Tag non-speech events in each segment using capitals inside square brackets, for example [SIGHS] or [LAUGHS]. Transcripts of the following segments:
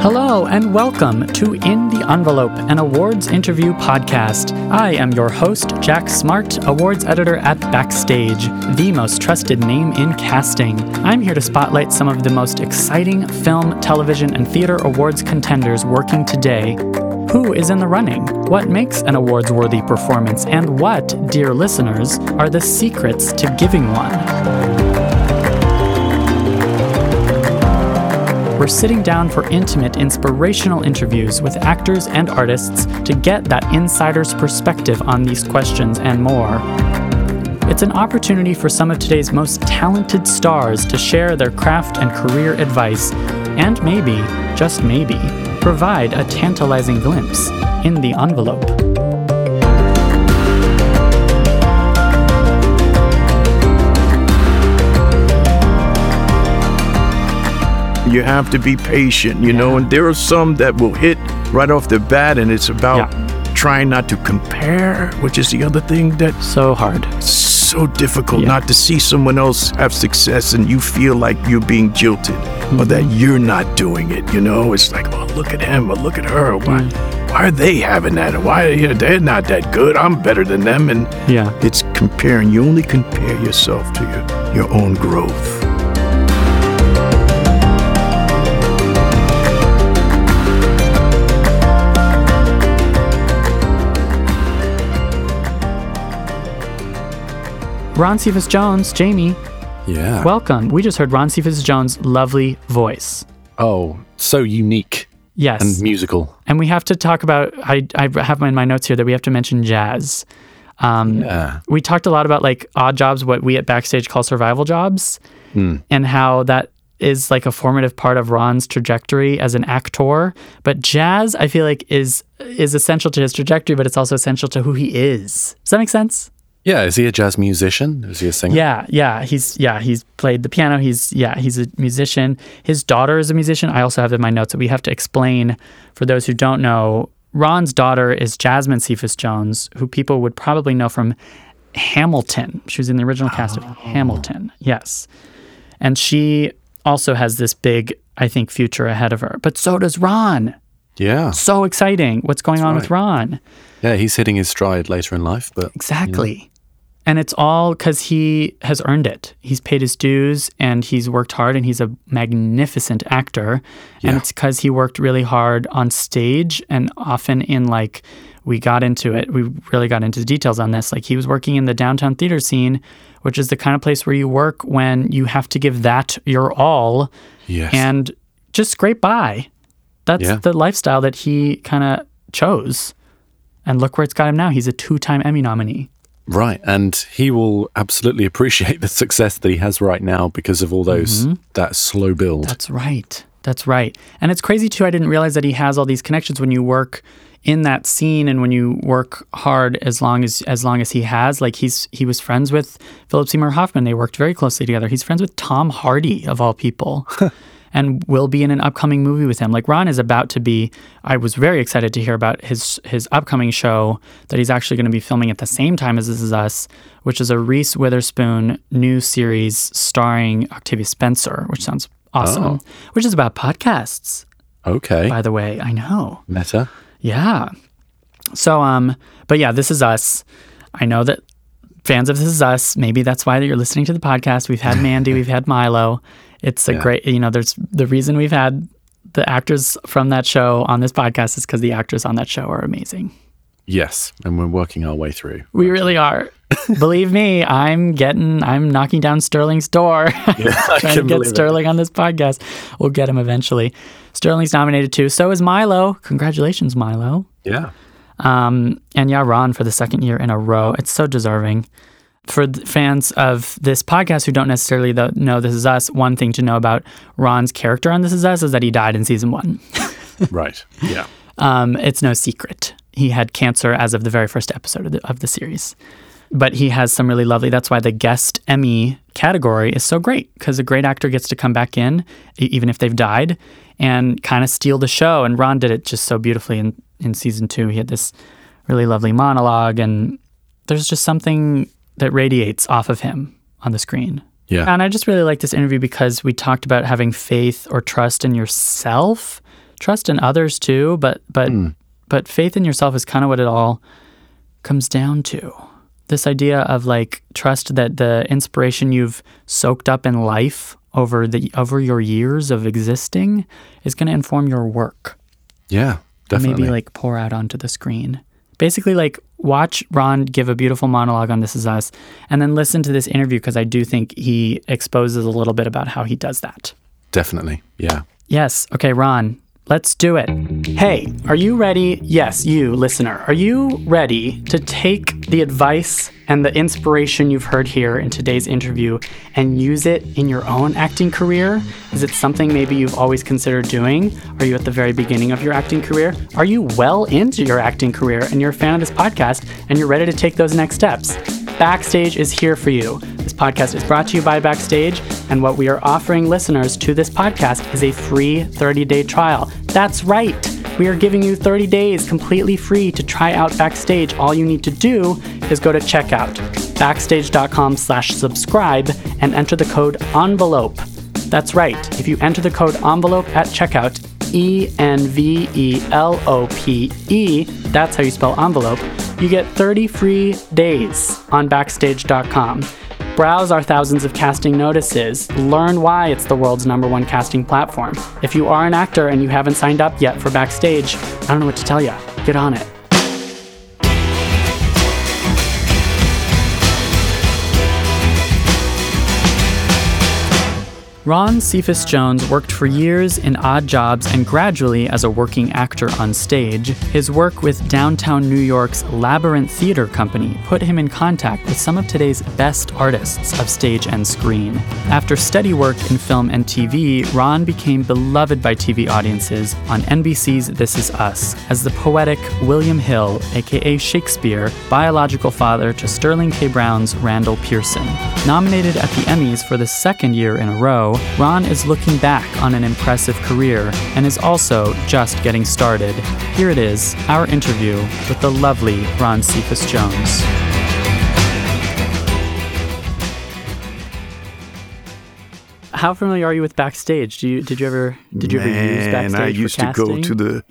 Hello and welcome to In the Envelope, an awards interview podcast. I am your host, Jack Smart, awards editor at Backstage, the most trusted name in casting. I'm here to spotlight some of the most exciting film, television, and theater awards contenders working today. Who is in the running? What makes an awards worthy performance? And what, dear listeners, are the secrets to giving one? We're sitting down for intimate, inspirational interviews with actors and artists to get that insider's perspective on these questions and more. It's an opportunity for some of today's most talented stars to share their craft and career advice, and maybe, just maybe, provide a tantalizing glimpse in the envelope. You have to be patient, you know, and there are some that will hit right off the bat, and it's about Yeah. trying not to compare, which is the other thing that's So hard. so difficult Yeah. not to see someone else have success and you feel like you're being jilted or that Mm-hmm. you're not doing it, you know? It's like, oh, look at him or look at her. Why, Mm. why are they having that? Or why you know, they're not that good? I'm better than them. And Yeah. it's comparing. You only compare yourself to your, your own growth. Ron Cephas Jones, Jamie, Yeah. welcome. We just heard Ron Cephas Jones' lovely voice. oh, so unique Yes. and musical. And we have to talk about, I, I have in my notes here that we have to mention jazz. Um, Yeah. We talked a lot about like odd jobs, what we at Backstage call survival jobs, and how that is like a formative part of Ron's trajectory as an actor. But jazz, I feel like, is is essential to his trajectory, but it's also essential to who he is. Does that make sense? Yeah. Is he a jazz musician? Is he a singer? Yeah, yeah. He's yeah, he's played the piano. He's yeah, he's a musician. His daughter is a musician. I also have in my notes that we have to explain for those who don't know. Ron's daughter is Jasmine Cephas Jones, who people would probably know from Hamilton. She was in the original cast of oh. Hamilton. Yes. And she also has this big, I think, future ahead of her. But so does Ron. Yeah. So exciting. What's going on with Ron? Yeah. He's hitting his stride later in life, but Exactly. And it's all because he has earned it. He's paid his dues and he's worked hard and he's a magnificent actor. And it's because he worked really hard on stage and often in like, we got into it. We really got into the details on this. Like, he was working in the downtown theater scene, which is the kind of place where you work when you have to give that your all yes. and just scrape by. That's Yeah. the lifestyle that he kind of chose. And look where it's got him now. He's a two time Emmy nominee. Right. And he will absolutely appreciate [LAUGHS] the success that he has right now because of all those, that slow build. Mm-hmm. That's right. That's right. And it's crazy too. I didn't realize that he has all these connections when you work in that scene and when you work hard as long as as long as he has. Like he's he was friends with Philip Seymour Hoffman. They worked very closely together. He's friends with Tom Hardy of all people. [LAUGHS] and will be in an upcoming movie with him. Like Ron is about to be I was very excited to hear about his his upcoming show that he's actually going to be filming at the same time as This Is Us, which is a Reese Witherspoon new series starring Octavia Spencer, which sounds awesome. Which is about podcasts, okay. by the way. I know. Meta. Yeah. So um but yeah, This Is Us. I know that fans of This Is Us, maybe that's why that you're listening to the podcast. We've had Mandy, [LAUGHS] we've had Milo. It's a Yeah. great, you know, there's the reason we've had the actors from that show on this podcast is because the actors on that show are amazing. Yes. And we're working our way through. We really are. [LAUGHS] Believe me, I'm getting, I'm knocking down Sterling's door. I [LAUGHS] trying to can get believe it. Sterling on this podcast. We'll get him eventually. Sterling's nominated too. So is Milo. Congratulations, Milo. Yeah. Um, and yeah, Ron for the second year in a row. It's so deserving. For fans of this podcast who don't necessarily know This Is Us, one thing to know about Ron's character on This Is Us is that he died in season one. [LAUGHS] Right. Yeah. Um, it's no secret. He had cancer as of the very first episode of the, of the series. But he has some really lovely, that's why the guest Emmy category is so great because a great actor gets to come back in, even if they've died, and kind of steal the show. And Ron did it just so beautifully in, in season two. He had this really lovely monologue, and there's just something that radiates off of him on the screen. Yeah. And I just really like this interview because we talked about having faith or trust in yourself trust in others too, but but hmm. but faith in yourself is kind of what it all comes down to. This idea of like trust that the inspiration you've soaked up in life over the over your years of existing is going to inform your work. Yeah, definitely. Maybe like pour out onto the screen. Basically, like watch Ron give a beautiful monologue on This Is Us, and then listen to this interview because I do think he exposes a little bit about how he does that. definitely. Yeah. Yes. Okay, Ron, let's do it. Hey, are you ready? Yes, you, listener. Are you ready to take the advice and the inspiration you've heard here in today's interview and use it in your own acting career? Is it something maybe you've always considered doing? Are you at the very beginning of your acting career? Are you well into your acting career and you're a fan of this podcast and you're ready to take those next steps? Backstage is here for you. This podcast is brought to you by Backstage, and what we are offering listeners to this podcast is a free 30 day trial. That's right. We are giving you 30 days completely free to try out Backstage. All you need to do is go to checkout, backstage.com slash subscribe, and enter the code ENVELOPE. That's right. If you enter the code ENVELOPE at checkout, E N V E L O P E, that's how you spell envelope, you get 30 free days on Backstage.com. Browse our thousands of casting notices. Learn why it's the world's number one casting platform. If you are an actor and you haven't signed up yet for Backstage, I don't know what to tell you. Get on it. Ron Cephas Jones worked for years in odd jobs and gradually as a working actor on stage. His work with downtown New York's Labyrinth Theater Company put him in contact with some of today's best artists of stage and screen. After steady work in film and TV, Ron became beloved by TV audiences on NBC's This Is Us as the poetic William Hill, aka Shakespeare, biological father to Sterling K. Brown's Randall Pearson. Nominated at the Emmys for the second year in a row, Ron is looking back on an impressive career and is also just getting started. Here it is, our interview with the lovely Ron Cephas Jones. How familiar are you with Backstage? Do you did you ever did you ever use Man, Backstage I used to go to the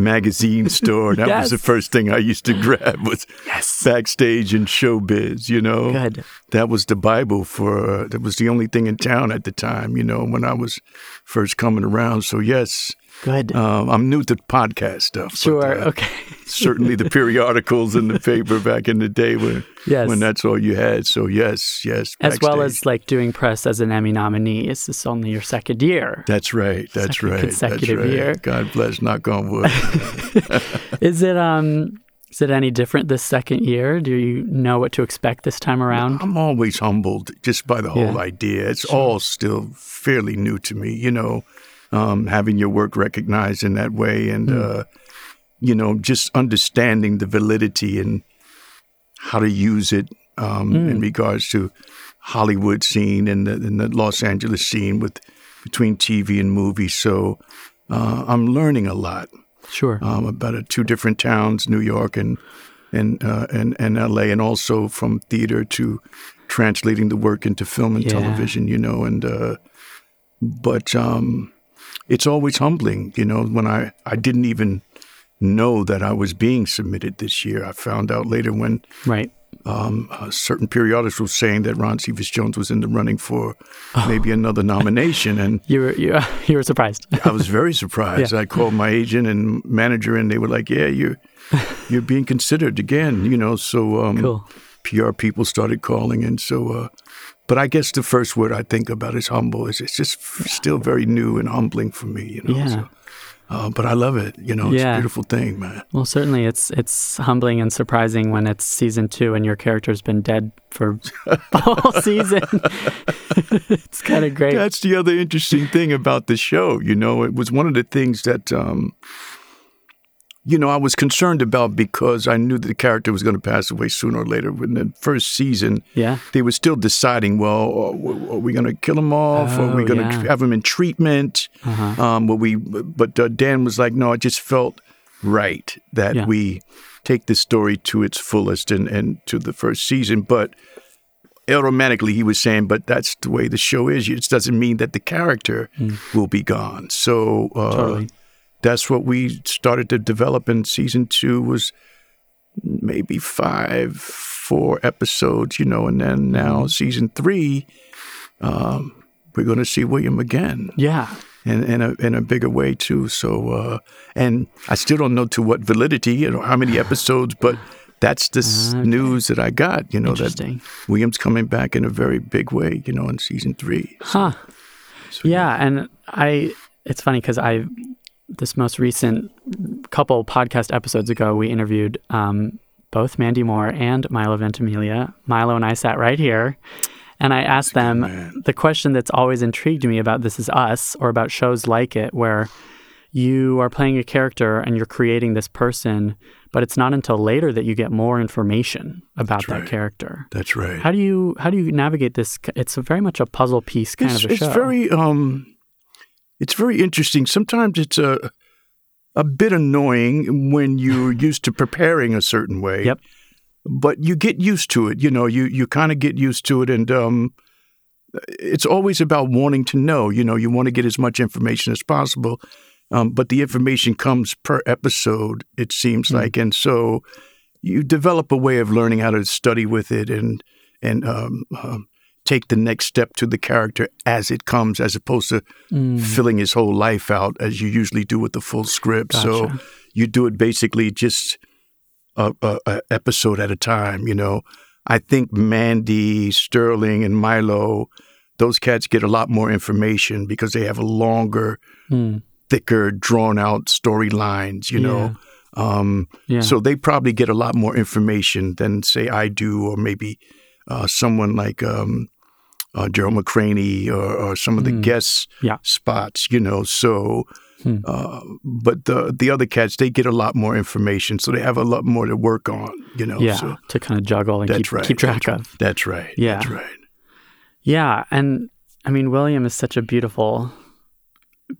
magazine [LAUGHS] store. That was the first thing I used to grab was Yes. backstage and showbiz. You know, Good. that was the Bible for. that was the only thing in town at the time. You know, when I was first coming around. So yes, Good. um, I'm new to podcast stuff. but, sure. uh, okay. [LAUGHS] certainly the periodicals in the paper back in the day when Yes. when that's all you had. So yes, yes, As well as like doing press as an Emmy nominee. Is this only your second year? That's right. That's Second right. consecutive that's right. year. God bless. Knock on wood. [LAUGHS] Is it um is it any different this second year? Do you know what to expect this time around? I'm always humbled just by the whole Yeah. idea. It's all still fairly new to me, you know, um, having your work recognized in that way and, Hmm. uh, you know, just understanding the validity and how to use it um, Hmm. in regards to Hollywood scene and the, and the Los Angeles scene with between TV and movies. So uh, I'm learning a lot Sure. um, about uh, two different towns, New York and and uh, and and L.A., and also from theater to translating the work into film and Yeah. television. You know, and uh, but um, it's always humbling. You know, when I I didn't even know that I was being submitted this year. I found out later when right. um, uh, certain periodicals were saying that Ron Cephas Jones was in the running for Oh. maybe another nomination, and [LAUGHS] You were you, [LAUGHS] you were surprised. I was very surprised. [LAUGHS] I called my agent and manager, and they were like, "Yeah, you're you're being considered again." You know, so um, Cool. PR people started calling, and so. Uh, but I guess the first word I think about is humble. It's, it's just still very new and humbling for me. You know. Yeah. So, uh, but I love it. You know, it's Yeah. a beautiful thing, man. Well, certainly it's it's humbling and surprising when it's season two and your character's been dead for [LAUGHS] whole season. [LAUGHS] it's kind of great. That's the other interesting thing about the show. You know, it was one of the things that, um, you know, I was concerned about because I knew that the character was going to pass away sooner or later. When the first season, Yeah. they were still deciding, well, are are we going to kill him off? are we Oh, going to yeah. Uh-huh. have him in treatment? Um, but we, but uh, Dan was like, no, it just felt right that Yeah. we take this story to its fullest and, and to the first season. But automatically he was saying, but that's the way the show is. It doesn't mean that the character will be gone. So, uh. Totally. That's what we started to develop in season two was maybe five, four episodes, you know, and then now season three, um, we're going to see William again. Yeah. In, in a in a bigger way too. So, uh, and I still don't know to what validity, you know, how many [SIGHS] episodes, but that's the Okay. news that I got. You know that William's coming back in a very big way. You know, in season three. Huh. Yeah, and I it's funny because I this most recent couple podcast episodes ago we interviewed um, both Mandy Moore and Milo Ventimiglia. Milo and I sat right here, and I asked them man. the question that's always intrigued me about This Is Us or about shows like it, where you are playing a character and you're creating this person, but it's not until later that you get more information about that character. That's right. How do you how do you navigate this? It's a very much a puzzle piece kind it's, of a it's show. very um it's very interesting sometimes it's a a bit annoying when you're [LAUGHS] used to preparing a certain way Yep. but you get used to it you know you you kind of get used to it and um it's always about wanting to know you know you want to get as much information as possible um, but the information comes per episode it seems Mm. like and so you develop a way of learning how to study with it and and um, um, take the next step to the character as it comes, as opposed to Mm. filling his whole life out as you usually do with the full script. So you do it basically just a, a, a episode at a time. You know, I think Mandy, Sterling, and Milo, those cats get a lot more information because they have a longer, Mm. thicker, drawn out storylines. You know. Um, Yeah. so they probably get a lot more information than, say, I do, or maybe uh, someone like um, uh, Gerald McRaney or, or some of the Mm. guest Yeah. spots, you know. So, Hmm. uh, but the the other cats, they get a lot more information, so they have a lot more to work on, you know. yeah, So to kind of juggle and that's keep right. keep track of. that's right. Yeah. That's right. Yeah, and I mean William is such a beautiful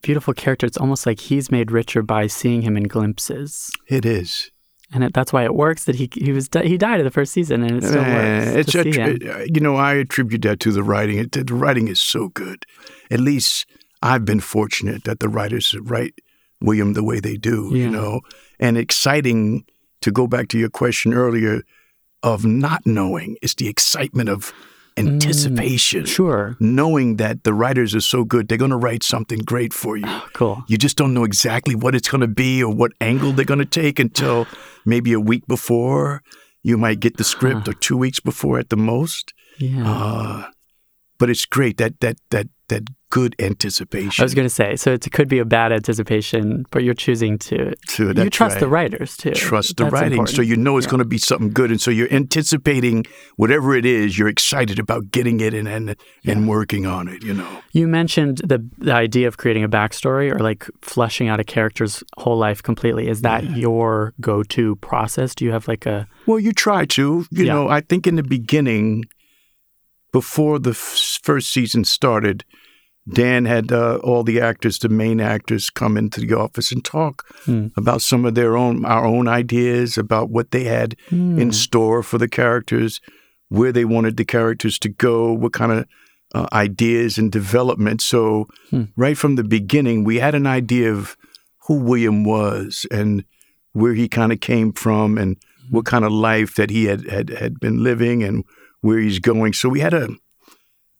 beautiful character. It's almost like he's made richer by seeing him in glimpses. It is. And it, that's why it works that he he was he died in the first season and it still Eh, works. it's to a, see him. uh, you know I attribute that to the writing. It, the writing is so good. At least I've been fortunate that the writers write William the way they do. Yeah. You know, and exciting to go back to your question earlier of not knowing. It's the excitement of anticipation. Sure. Knowing that the writers are so good, they're going to write something great for you. [GASPS] Cool. You just don't know exactly what it's going to be or what angle they're going to take until maybe a week before. You might get the script or two weeks before at the most. Yeah. Uh, but it's great that that that that good anticipation. I was going to say, so it could be a bad anticipation, but you're choosing to. To- you trust the writers too. Trust the That's writing, so you know it's Yeah. going to be something good, and so you're anticipating whatever it is. You're excited about getting it and and, and working on it. You know. You mentioned the the idea of creating a backstory or like fleshing out a character's whole life completely. Is that your go to process? Do you have like a Well, you try to. You Yeah. know, I think in the beginning, before the f- first season started, Dan had uh, all the actors, the main actors, come into the office and talk Hmm. about some of their own, our own ideas about what they had in store for the characters, where they wanted the characters to go, what kind of uh, ideas and development. So, Hmm. right from the beginning, we had an idea of who William was and where he kind of came from and what kind of life that he had, had had been living and where he's going. So we had a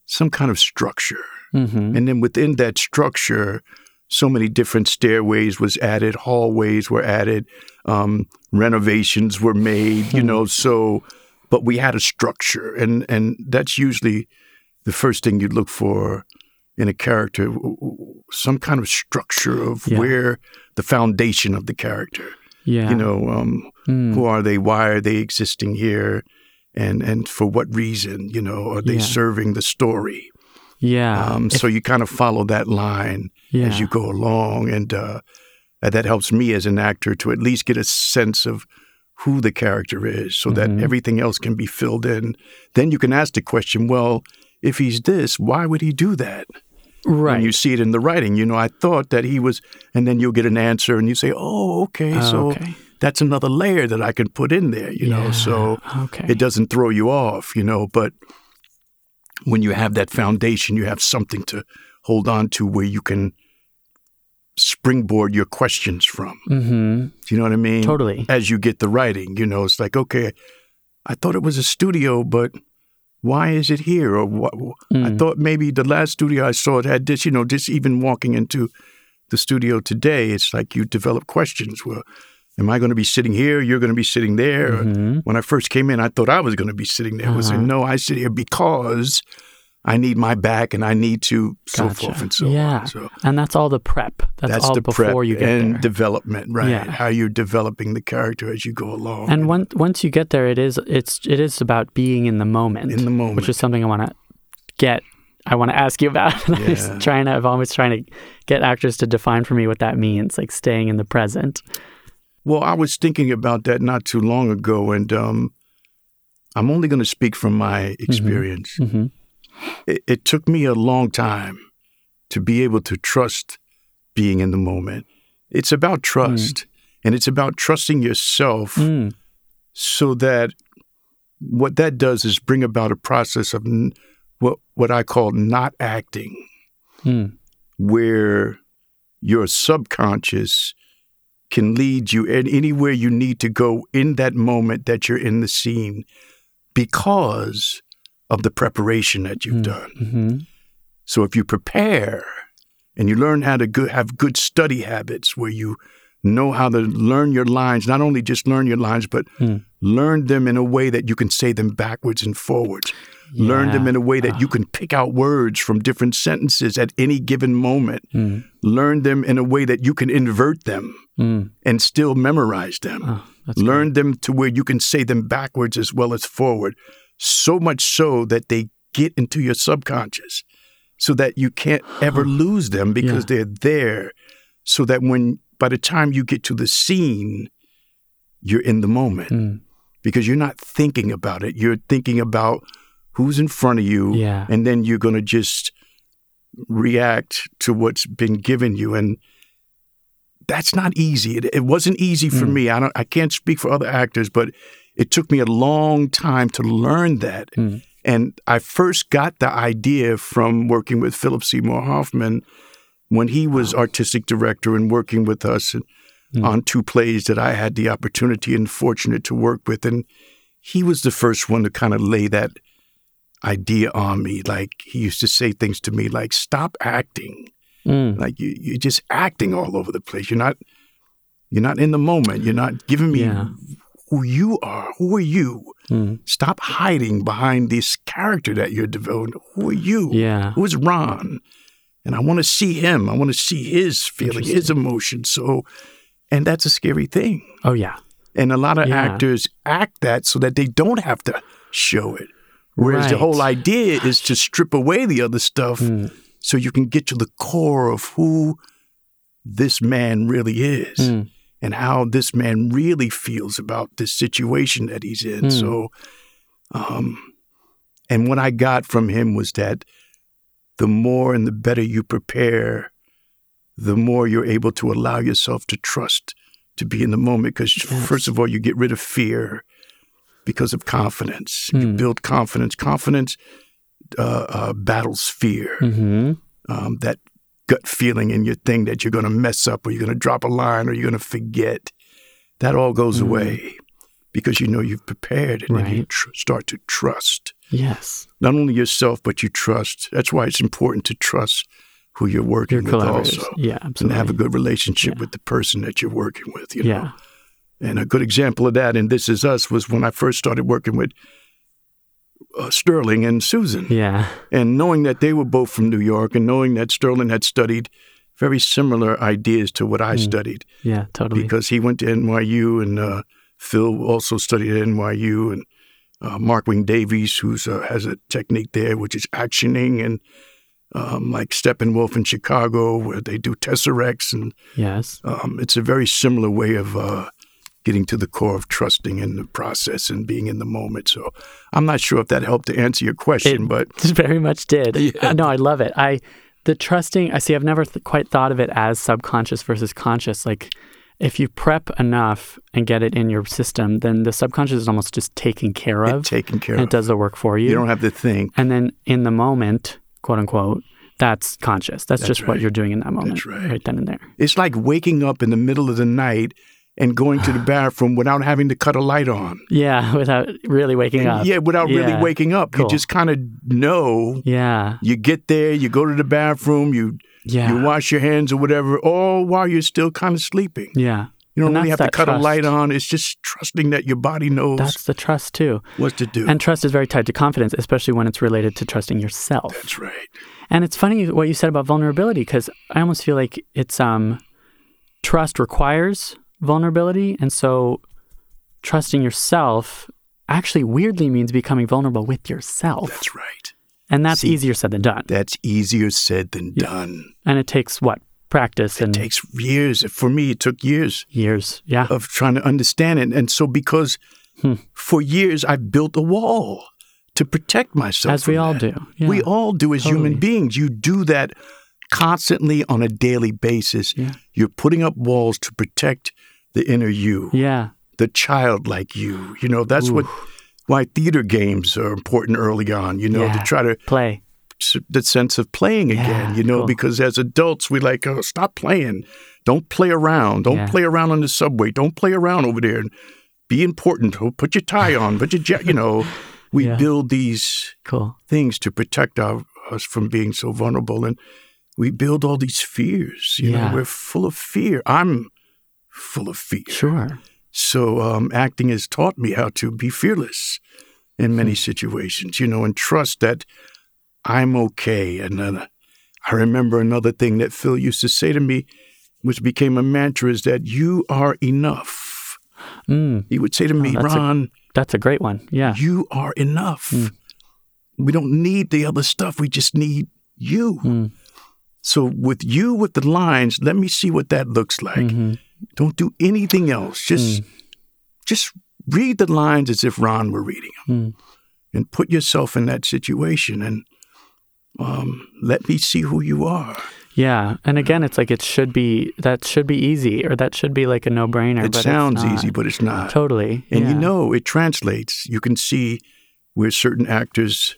some kind of structure. Hmm And then within that structure, so many different stairways was added, hallways were added, um, renovations were made, you know. So, but we had a structure, and and that's usually the first thing you look for in a character, some kind of structure of Yeah. where the foundation of the character. yeah You know, um, Mm. who are they? Why are they existing here? And and for what reason? You know, are they Yeah. serving the story? Yeah Um, If- so you kind of follow that line yeah as you go along, and uh, that helps me as an actor to at least get a sense of who the character is, so that Mhm. everything else can be filled in. Then you can ask the question, well, if he's this, why would he do that? right And you see it in the writing. You know, I thought that he was, and then you'll get an answer, and you say, oh, okay, Oh, so okay. that's another layer that I can put in there. You know, Yeah, so okay it doesn't throw you off, you know, but when you have that foundation, you have something to hold on to where you can springboard your questions from. Mm-hmm. Do you know what I mean? Totally. As you get the writing, you know, it's like, okay, I thought it was a studio, but why is it here? Or what? I Mm. thought maybe the last studio I saw it had this. You know, just even walking into the studio today, it's like you develop questions. Well, am I going to be sitting here? You're going to be sitting there. Mhm. When I first came in, I thought I was going to be sitting there. I was saying, Uh-huh. no, I sit here because I need my back and I need to so Gotcha. forth and so Yeah. on. So And that's all the prep. That's, that's all the before prep you get and there. development, right? Yeah. How you're developing the character as you go along. and once once you get there, it is it's it is about being in the moment, in the moment. which is something I want to get. I want to ask you about. And [LAUGHS] I'm trying to. I'm always trying to get actors to define for me what that means, like staying in the present. Well, I was thinking about that not too long ago, and um, I'm only going to speak from my experience. hmm It, it took me a long time to be able to trust being in the moment. It's about trust, and it's about trusting yourself Mm. so that what that does is bring about a process of n- what what I call not acting. Mm. where your subconscious can lead you anywhere you need to go in that moment that you're in the scene because of the preparation that you've done. hmm So if you prepare and you learn how to go, have good study habits where you know how to learn your lines, not only just learn your lines, but Mm. learn them in a way that you can say them backwards and forwards. Learn them in a way that Ah. you can pick out words from different sentences at any given moment. Mm. Learn them in a way that you can invert them Mm. and still memorize them. Oh, that's Learn them to where you can say them backwards as well as forward. So much so that they get into your subconscious so that you can't ever lose them because Yeah. they're there. So that when, by the time you get to the scene, you're in the moment Mm. because you're not thinking about it. You're thinking about who's in front of you. Yeah. And then you're going to just react to what's been given you. And that's not easy. It, it wasn't easy for Mm. me. I don't. I can't speak for other actors, but it took me a long time to learn that. Mm. And I first got the idea from working with Philip Seymour Hoffman when he was artistic director and working with us Mm. on two plays that I had the opportunity and fortunate to work with. And he was the first one to kind of lay that idea on me. Like he used to say things to me like, stop acting. Mm. Like you, you're just acting all over the place. You're not you're not in the moment. You're not giving me Yeah. who you are. Who are you? Mm. Stop hiding behind this character that you're developing. Who are you? Yeah. Who is Ron? And I want to see him. I want to see his feeling, his emotion. So, and that's a scary thing. Oh yeah. And a lot of Yeah. actors act that so that they don't have to show it. Whereas the whole idea is to strip away the other stuff Mm. so you can get to the core of who this man really is Mm. and how this man really feels about this situation that he's in. Hmm. So, um, and what I got from him was that the more and the better you prepare, the more you're able to allow yourself to trust to be in the moment. Because Yes. first of all, you get rid of fear because of confidence. You Hmm. build confidence. Confidence uh, uh, battles fear hmm um, that gut feeling in your thing that you're going to mess up or you're going to drop a line or you're going to forget. That all goes Mm. away because you know you've prepared and then you tr- start to trust Yes. not only yourself but you trust. That's why it's important to trust who you're working Your with also Yeah, and have a good relationship Yeah. with the person that you're working with. You know? yeah. And a good example of that in This Is Us was when I first started working with uh, Sterling and Susan. Yeah. And knowing that they were both from New York and knowing that Sterling had studied very similar ideas to what I Mm. studied Yeah. Totally. because he went to NYU and uh, Phil also studied at NYU and uh, Mark Wing Davies, who uh, has a technique there which is actioning and um, like Steppenwolf in Chicago where they do Tesserects and yes. um, it's a very similar way of uh, getting to the core of trusting in the process and being in the moment. So I'm not sure if that helped to answer your question, but It- but [LAUGHS] very much did. Yeah. Uh, no, I love it. I the trusting. I see. I've never th- quite thought of it as subconscious versus conscious. Like if you prep enough and get it in your system, then the subconscious is almost just taken care it of, taken care and of. it does the work for you. You don't have to think. and then in the moment, quote unquote, that's conscious. That's, just what you're doing in that moment, That's right. then and there. It's like waking up in the middle of the night and going to the [SIGHS] bathroom without having to cut a light on. Yeah, [LAUGHS] without really waking up. Yeah, without really waking up. Cool. You just kind of know. Yeah, You get there, you go to the bathroom, you yeah, you wash your hands or whatever, all while you're still kind of sleeping. yeah. You don't And really have to cut a light on. It's just trusting that your body knows That's the trust too. what to do. And trust is very tied to confidence, especially when it's related to trusting yourself. That's right. And it's funny what you said about vulnerability because I almost feel like it's um, trust requires vulnerability, and so trusting yourself actually weirdly means becoming vulnerable with yourself, That's right. and that's See- easier said than done. That's easier said than done. And it takes what practice and It takes years. For me, it took years years. Yeah, of trying to understand it. And so, because Hmm. for years I built a wall to protect myself, as we all that. do. Yeah. We all do as human beings. You do that constantly on a daily basis. Yeah. You're putting up walls to protect the inner you, Yeah. the childlike you. You know, that's what why theater games are important early on, you know, Yeah. to try to Play. the sense of playing again, Yeah, you know, cool. because as adults, we like, oh, stop playing. Don't play around. Don't Yeah. play around on the subway. Don't play around over there. And be important. Put your tie on. Put your jacket. You know, [LAUGHS] we Yeah. build these Cool. things to protect our, us from being so vulnerable, and we build all these fears. You know, we're full of fear. I'm full of fear. Sure. So um, acting has taught me how to be fearless in many Hmm. situations, you know, and trust that I'm okay. And then I remember another thing that Phil used to say to me, which became a mantra, is that you are enough. Mm, He would say to me, Oh, that's a- Ron, that's a great one. Yeah. you are enough. Mm. We don't need the other stuff. We just need you. Mm. So with you with the lines, let me see what that looks like. Mhm. Don't do anything else. Just just read the lines as if Ron were reading them, Mm. and put yourself in that situation, and um, let me see who you are. Yeah. And again, it's like it should be that should be easy or that should be like a no brainer. it sounds easy, but it's not. Totally. And you know, it translates. You can see where certain actors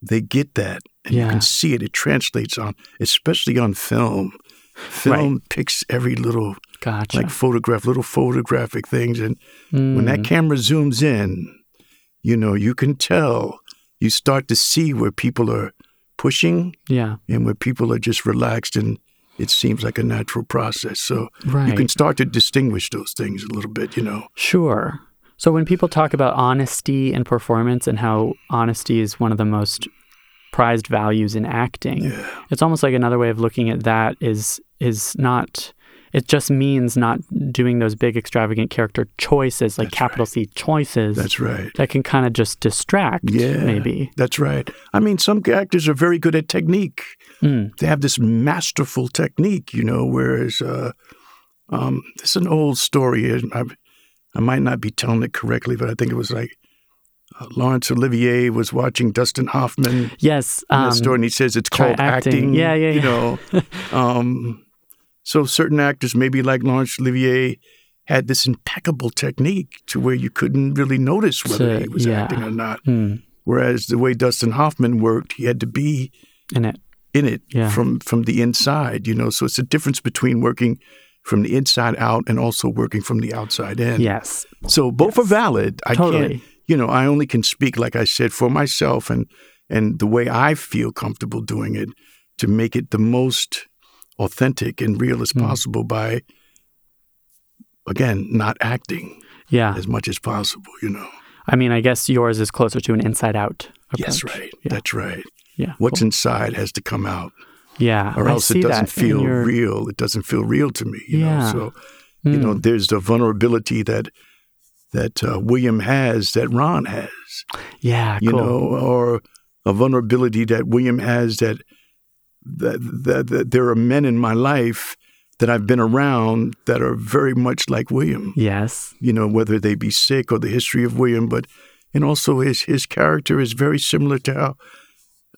they get that, and you can see it. It translates on, especially on film. Film picks every little Gotcha. like photograph, little photographic things, and when that Mm. camera zooms in, you know, you can tell. You start to see where people are pushing yeah. and where people are just relaxed, and it seems like a natural process. So Right. you can start to distinguish those things a little bit. You know, Sure. So when people talk about honesty and performance and how honesty is one of the most prized values in acting, yeah, it's almost like another way of looking at that is is not it just means not doing those big extravagant character choices like That's capital C choices that's right. that can kind of just distract Yeah, maybe. That's right. I mean, some actors are very good at technique. Mm. They have this masterful technique, you know. Whereas, uh, um, this is an old story. I, I might not be telling it correctly, but I think it was like Laurence Olivier was watching Dustin Hoffman Yes. in Um, that story, and he says it's called acting. acting. Yeah, yeah, You know, [LAUGHS] um, so certain actors, maybe like Laurence Olivier, had this impeccable technique to where you couldn't really notice whether So, he was yeah. acting or not. mm, Whereas the way Dustin Hoffman worked, he had to be in it. in it Yeah. from from the inside, you know. So it's a difference between working from the inside out and also working from the outside in. Yes. So both are valid. I Totally. can't, you know, I only can speak, like I said, for myself and and the way I feel comfortable doing it to make it the most authentic and real as Mm. possible by again not acting Yeah. as much as possible, you know. I mean, I guess yours is closer to an inside out approach. Yes, right. Yeah. That's right. Yeah. What's cool. inside has to come out. yeah. or else it doesn't feel your- real. It doesn't feel real to me. You Yeah. know? So you know, Mm. there's the vulnerability that that uh, William has that Ron has. Yeah. You cool. know, or a vulnerability that William has that that, that that there are men in my life that I've been around that are very much like William. Yes. You know, whether they be sick or the history of William, but and also his his character is very similar to how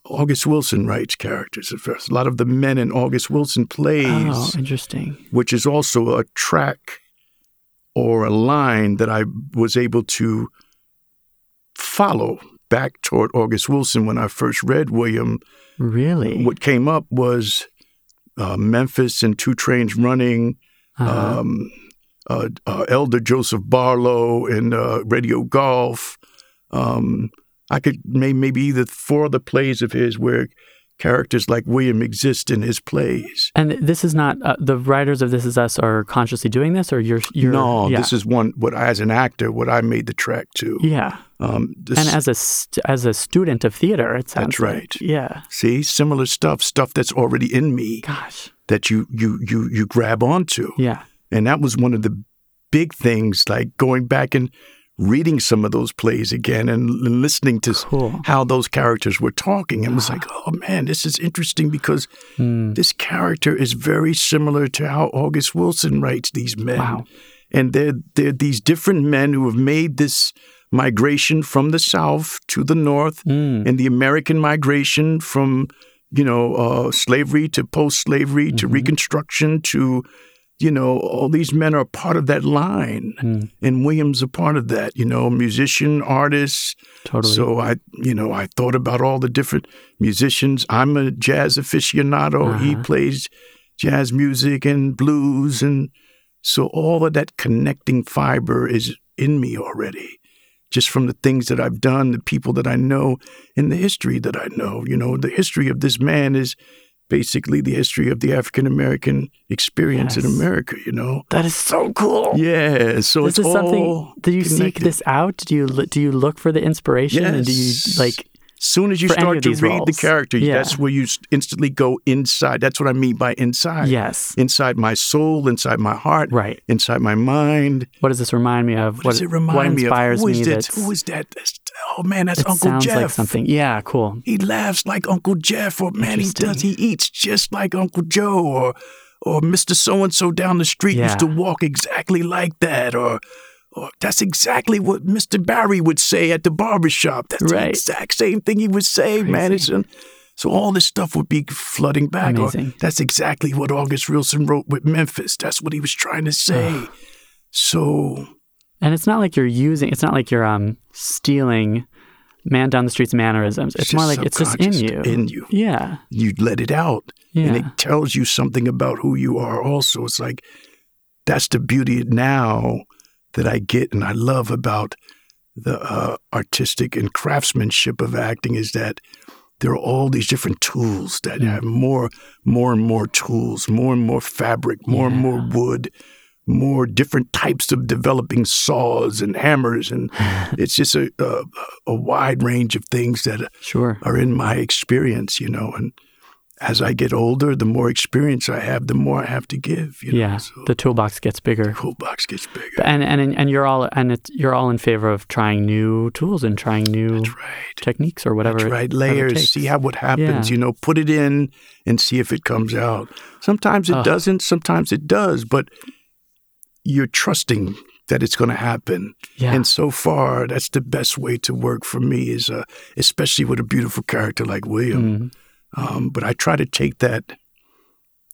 August Wilson writes characters. A lot of the men in August Wilson plays Oh, interesting. which is also a track or a line that I was able to follow back toward August Wilson when I first read William. Really? What came up was uh, Memphis and Two Trains Running, Uh-huh. um, uh, uh, Elder Joseph Barlow and uh, Radio Golf. Um, I could name maybe either four other plays of his where characters like William exist in his plays. and this is not uh, the writers of This Is Us are consciously doing this, or you're you're no, yeah. this is one what I, as an actor, what I made the track to. yeah. Um, this, And as a st- as a student of theater, it sounds That's like. right. Yeah. see similar stuff, stuff that's already in me Gosh. that you you you you grab onto. Yeah. And that was one of the big things, like going back and reading some of those plays again and, listening to Cool. how those characters were talking. And was like, oh man, this is interesting because Mm. this character is very similar to how August Wilson writes these men. Wow. And they're, they're these different men who have made this migration from the South to the North Mm. and the American migration from, you know, uh, slavery to post slavery to Mm-hmm. Reconstruction to, you know, all these men are part of that line. Mm. And Williams a part of that, you know, musician, artist. Totally. So I, you know, I thought about all the different musicians. I'm a jazz aficionado. He Uh-huh. plays jazz music and blues. And so all of that connecting fiber is in me already just from the things that I've done, the people that I know, and the history that I know. You know, the history of this man is basically the history of the African American experience in America, you know? that is so cool. Yeah, so This it's is something. all Do you seek this out? Do you do you look for the inspiration? And do you Yes. like? soon as you start to read the character, Yeah. that's where you instantly go inside. That's what I mean by inside. Yes. Inside my soul, inside my heart, Right. inside my mind. What does this remind me of? What, does it remind what me of? Who is me? that? Who is that? That's, oh man, that's it Uncle sounds Jeff. like something. Yeah. Cool. He laughs like Uncle Jeff, or man, he does. He eats just like Uncle Joe, or or Mister So and So down the street Yeah. used to walk exactly like that, or or that's exactly what Mister Barry would say at the barber shop. That's the Right. exact same thing he would say, man. It's an, so all this stuff would be flooding back. That's exactly what August Wilson wrote with Memphis. That's what he was trying to say. so And it's not like you're using. It's not like you're um stealing man down the street's mannerisms. It's, It's more like it's just in you. in you. Yeah. you let it out. And it tells you something about who you are also. It's like that's the beauty now that I get and I love about the uh, artistic and craftsmanship of acting is that there are all these different tools that Mm. have more, more and more tools, more and more fabric, more and more wood, more different types of developing saws and hammers, and [LAUGHS] it's just a, a a wide range of things that Sure. are in my experience, you know. And as I get older, the more experience I have, the more I have to give. You know? Yeah. So The toolbox gets bigger. the toolbox gets bigger. And and and you're all and it's, you're all in favor of trying new tools and trying new right. techniques or whatever. That's right. Layers. See how what happens. Yeah. You know, put it in and see if it comes out. Sometimes it doesn't. Sometimes it does. But you're trusting that it's going to happen. Yeah. And so far, that's the best way to work for me. Is uh, especially with a beautiful character like William. Mm. Um, but I try to take that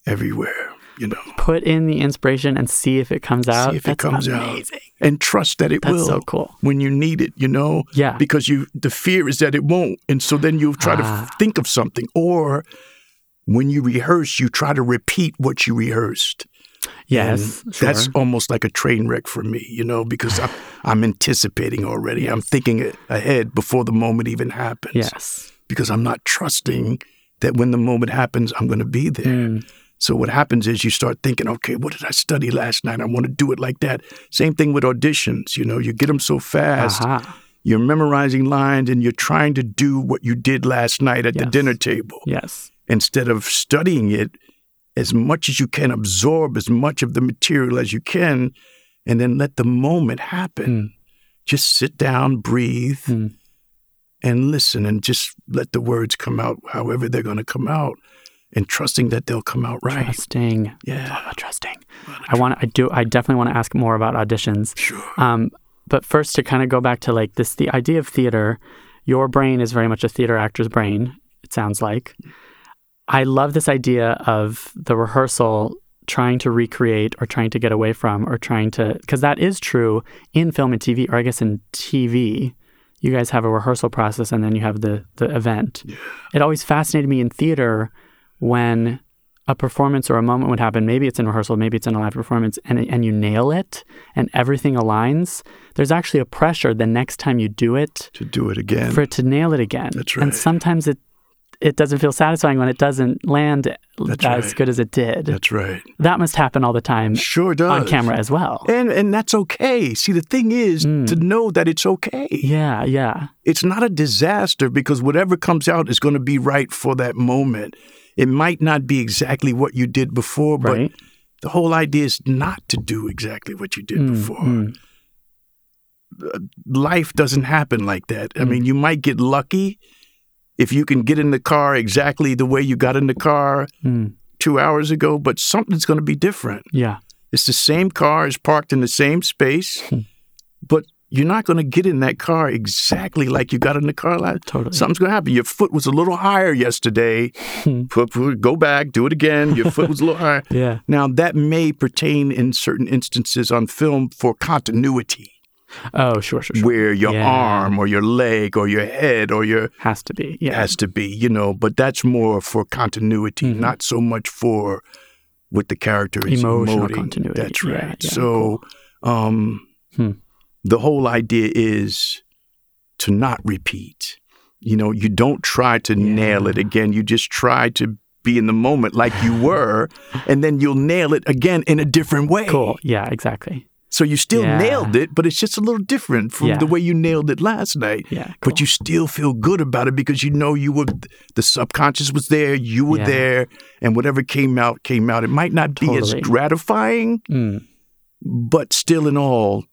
everywhere. You know. Put in the inspiration and see if it comes out. See if it That's comes amazing. out, and trust that it That's will. so cool. when you need it. You know, Yeah. because you the fear is that it won't, and so then you try to Ah. f- think of something, or when you rehearse, you try to repeat what you rehearsed. Yes. Sure. that's almost like a train wreck for me, you know, because I'm, I'm anticipating already. I'm thinking ahead before the moment even happens. yes. because I'm not trusting that when the moment happens, I'm going to be there. Mm. So what happens is you start thinking, okay, what did I study last night? I want to do it like that. Same thing with auditions. You know, you get them so fast, Aha. you're memorizing lines, and you're trying to do what you did last night at the dinner table Yes. instead of studying it as much as you can, absorb as much of the material as you can, and then let the moment happen. Mm. Just sit down, breathe, Mm. and listen, and just let the words come out however they're going to come out, and trusting that they'll come out right. Trusting. Yeah, trusting. I want. I do. I definitely want to ask more about auditions. sure. Um, but first, to kind of go back to like this, the idea of theater. Your brain is very much a theater actor's brain. It sounds like. I love this idea of the rehearsal trying to recreate or trying to get away from or trying to because that is true in film and TV or I guess in TV you guys have a rehearsal process and then you have the the event. It always fascinated me in theater when a performance or a moment would happen. Maybe it's in rehearsal, maybe it's in a live performance, and and you nail it and everything aligns. There's actually a pressure the next time you do it To do it again. for it to nail it again. That's right. And sometimes it it doesn't feel satisfying when it doesn't land That's as right. good as it did. That's right. that must happen all the time Sure does. on camera as well. And and that's okay. See, the thing is to know that it's okay. Yeah, yeah. It's not a disaster because whatever comes out is going to be right for that moment. It might not be exactly what you did before, but Right. the whole idea is not to do exactly what you did Mm, before. mm. Life doesn't happen like that. Mm. I mean, you might get lucky if you can get in the car exactly the way you got in the car Mm. two hours ago, but something's going to be different. Yeah. It's the same car, is parked in the same space, Hmm. but you're not going to get in that car exactly like you got in the car last. Totally. Something's going to happen. Your foot was a little higher yesterday. Hmm. Go back, do it again. Your foot was a little higher. [LAUGHS] Yeah. Now that may pertain in certain instances on film for continuity, Oh, sure, sure, sure. where your Yeah. arm or your leg or your head or your Has to be. Yeah. has to be, you know. But that's more for continuity, Mhm. not so much for what the character is Emotional emoting. continuity. That's right. yeah, so, um, Hmm. the whole idea is to not repeat. You know, you don't try to nail it again. You just try to be in the moment like you [LAUGHS] were, and then you'll nail it again in a different way. Cool. Yeah, exactly. So you still Yeah. nailed it, but it's just a little different from Yeah. the way you nailed it last night. Yeah. Cool. But you still feel good about it because you know you were the subconscious was there, you were Yeah. there, and whatever came out came out. It might not be Totally. as gratifying, Mm. but still in all,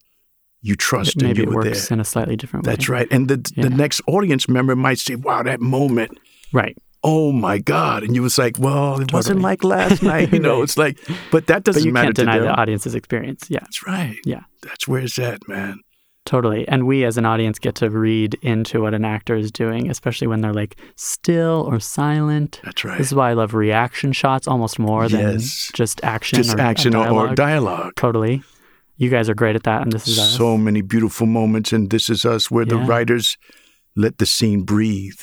you trust and Maybe you it were works there. in a slightly different way. That's right. And the the next audience member might say, "Wow, that moment." Right. Oh my God! And you was like, "Well, it wasn't like last night." You [LAUGHS] know, Right. it's like, but that doesn't But you matter can't to deny the audience's experience. Yeah. That's right. Yeah. That's where it's at, man. Totally. And we as an audience get to read into what an actor is doing, especially when they're like still or silent. That's right. This is why I love reaction shots almost more than Yes. just action Just or uh, action or, or dialogue. dialogue. Totally. You guys are great at that, and this is us. so many beautiful moments and this is us where the writers let the scene breathe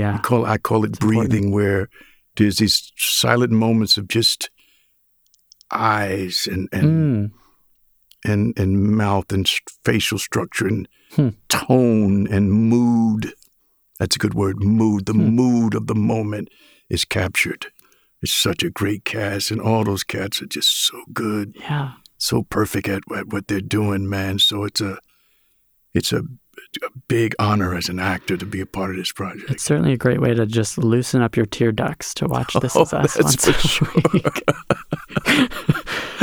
yeah. call i call it It's important. breathing where there's these silent moments of just eyes and and Mm. and, and mouth and facial structure and Hmm. tone and mood that's a good word mood the Hmm. mood of the moment is captured it's such a great cast and all those cats are just so good Yeah. so perfect at, at what they're doing, man. So it's a it's a, a big honor as an actor to be a part of this project. It's certainly a great way to just loosen up your tear ducts to watch This [LAUGHS] Oh, Is Us that's once for [LAUGHS] a sure. week.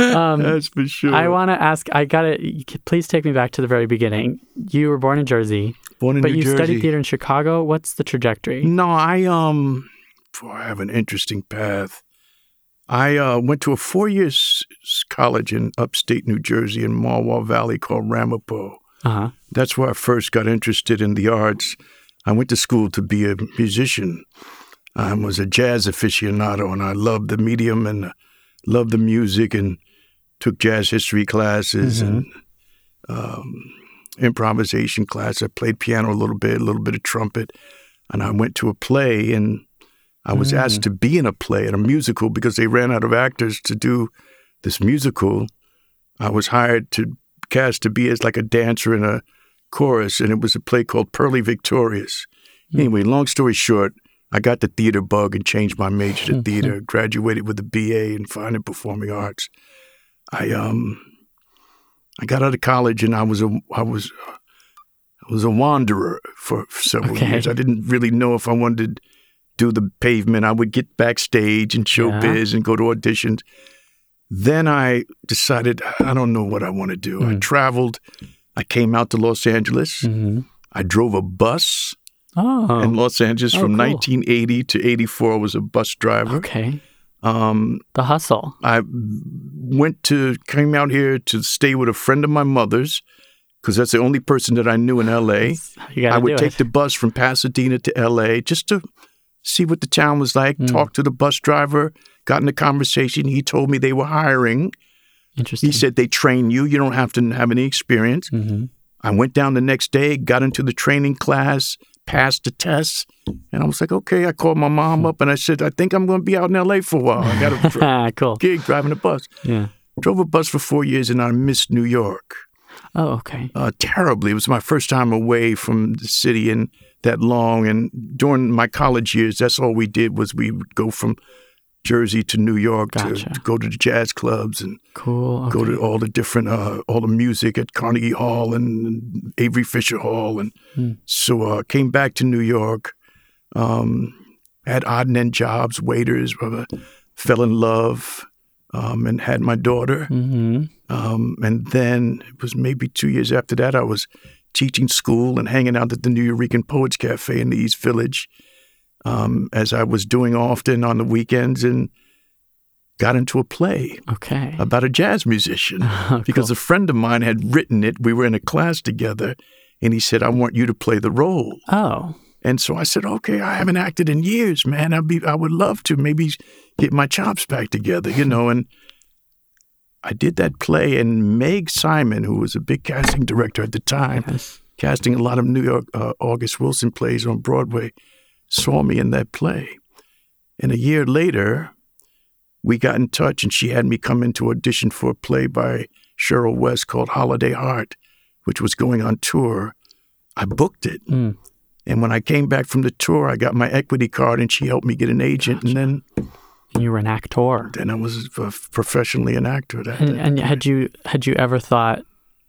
[LAUGHS] um, That's for sure. I want to ask. I got to please take me back to the very beginning. You were born in Jersey, Born in but New you Jersey. studied theater in Chicago. What's the trajectory? No, I um, boy, I have an interesting path. I uh, went to a four-year s- s- college in upstate New Jersey in Marwell Valley called Ramapo. Uh huh. That's where I first got interested in the arts. I went to school to be a musician. I was a jazz aficionado, and I loved the medium and loved the music, and took jazz history classes and um, improvisation class. I played piano a little bit, a little bit of trumpet, and I went to a play, and I was asked to be in a play and a musical because they ran out of actors to do this musical. I was hired to cast to be as like a dancer in a chorus, and it was a play called Purlie Victorious. Hmm. Anyway, long story short, I got the theater bug and changed my major to hmm. theater. Hmm. Graduated with a BA in fine and performing arts. I um, I got out of college and I was a I was I was a wanderer for several Okay. years. I didn't really know if I wanted to do the pavement. I would get backstage and showbiz and go to auditions. Then I decided I don't know what I want to do. I traveled. I came out to Los Angeles. hmm I drove a bus Oh. in Los Angeles Oh, from cool. 1980 to 84. I was a bus driver. okay. Um, The hustle. I went to came out here to stay with a friend of my mother's because that's the only person that I knew in L.A. [LAUGHS] I would take it. the bus from Pasadena to L.A. just to see what the town was like. Mm. Talk to the bus driver. Got in a conversation. He told me they were hiring. Interesting. He said they train you. You don't have to have any experience. hmm I went down the next day, got into the training class, passed the tests, and I was like, okay. I called my mom up and I said, I think I'm going to be out in LA for a while. I got a [LAUGHS] cool. gig driving a bus. Yeah. Drove a bus for four years and I missed New York Oh, okay. uh, terribly. It was my first time away from the city and that long. And during my college years, that's all we did was we would go from Jersey to New York to, Gotcha. to go to the jazz clubs and Cool. Okay. go to all the different uh, all the music at Carnegie Hall and Avery Fisher Hall. And Hmm. so uh, came back to New York. Um, had odd and end jobs, waiters. Uh, fell in love um, and had my daughter. hmm Um, and then it was maybe two years after that, I was teaching school and hanging out at the Nuyorican Poets Cafe in the East Village, um, as I was doing often on the weekends, and got into a play Okay. about a jazz musician [LAUGHS] because a friend of mine had written it. We were in a class together, and he said, "I want you to play the role." Oh. And so I said, "Okay, I haven't acted in years, man. I'd be, I would love to maybe get my chops back together, you know." And I did that play, and Meg Simon, who was a big casting director at the time, Yes. casting a lot of New York uh, August Wilson plays on Broadway, saw me in that play. And a year later, we got in touch, and she had me come in to audition for a play by Cheryl West called Holiday Heart, which was going on tour. I booked it. Mm. And when I came back from the tour, I got my equity card, and she helped me get an agent. And then, And you were an actor. then I was professionally an actor. That, And, and had you had you ever thought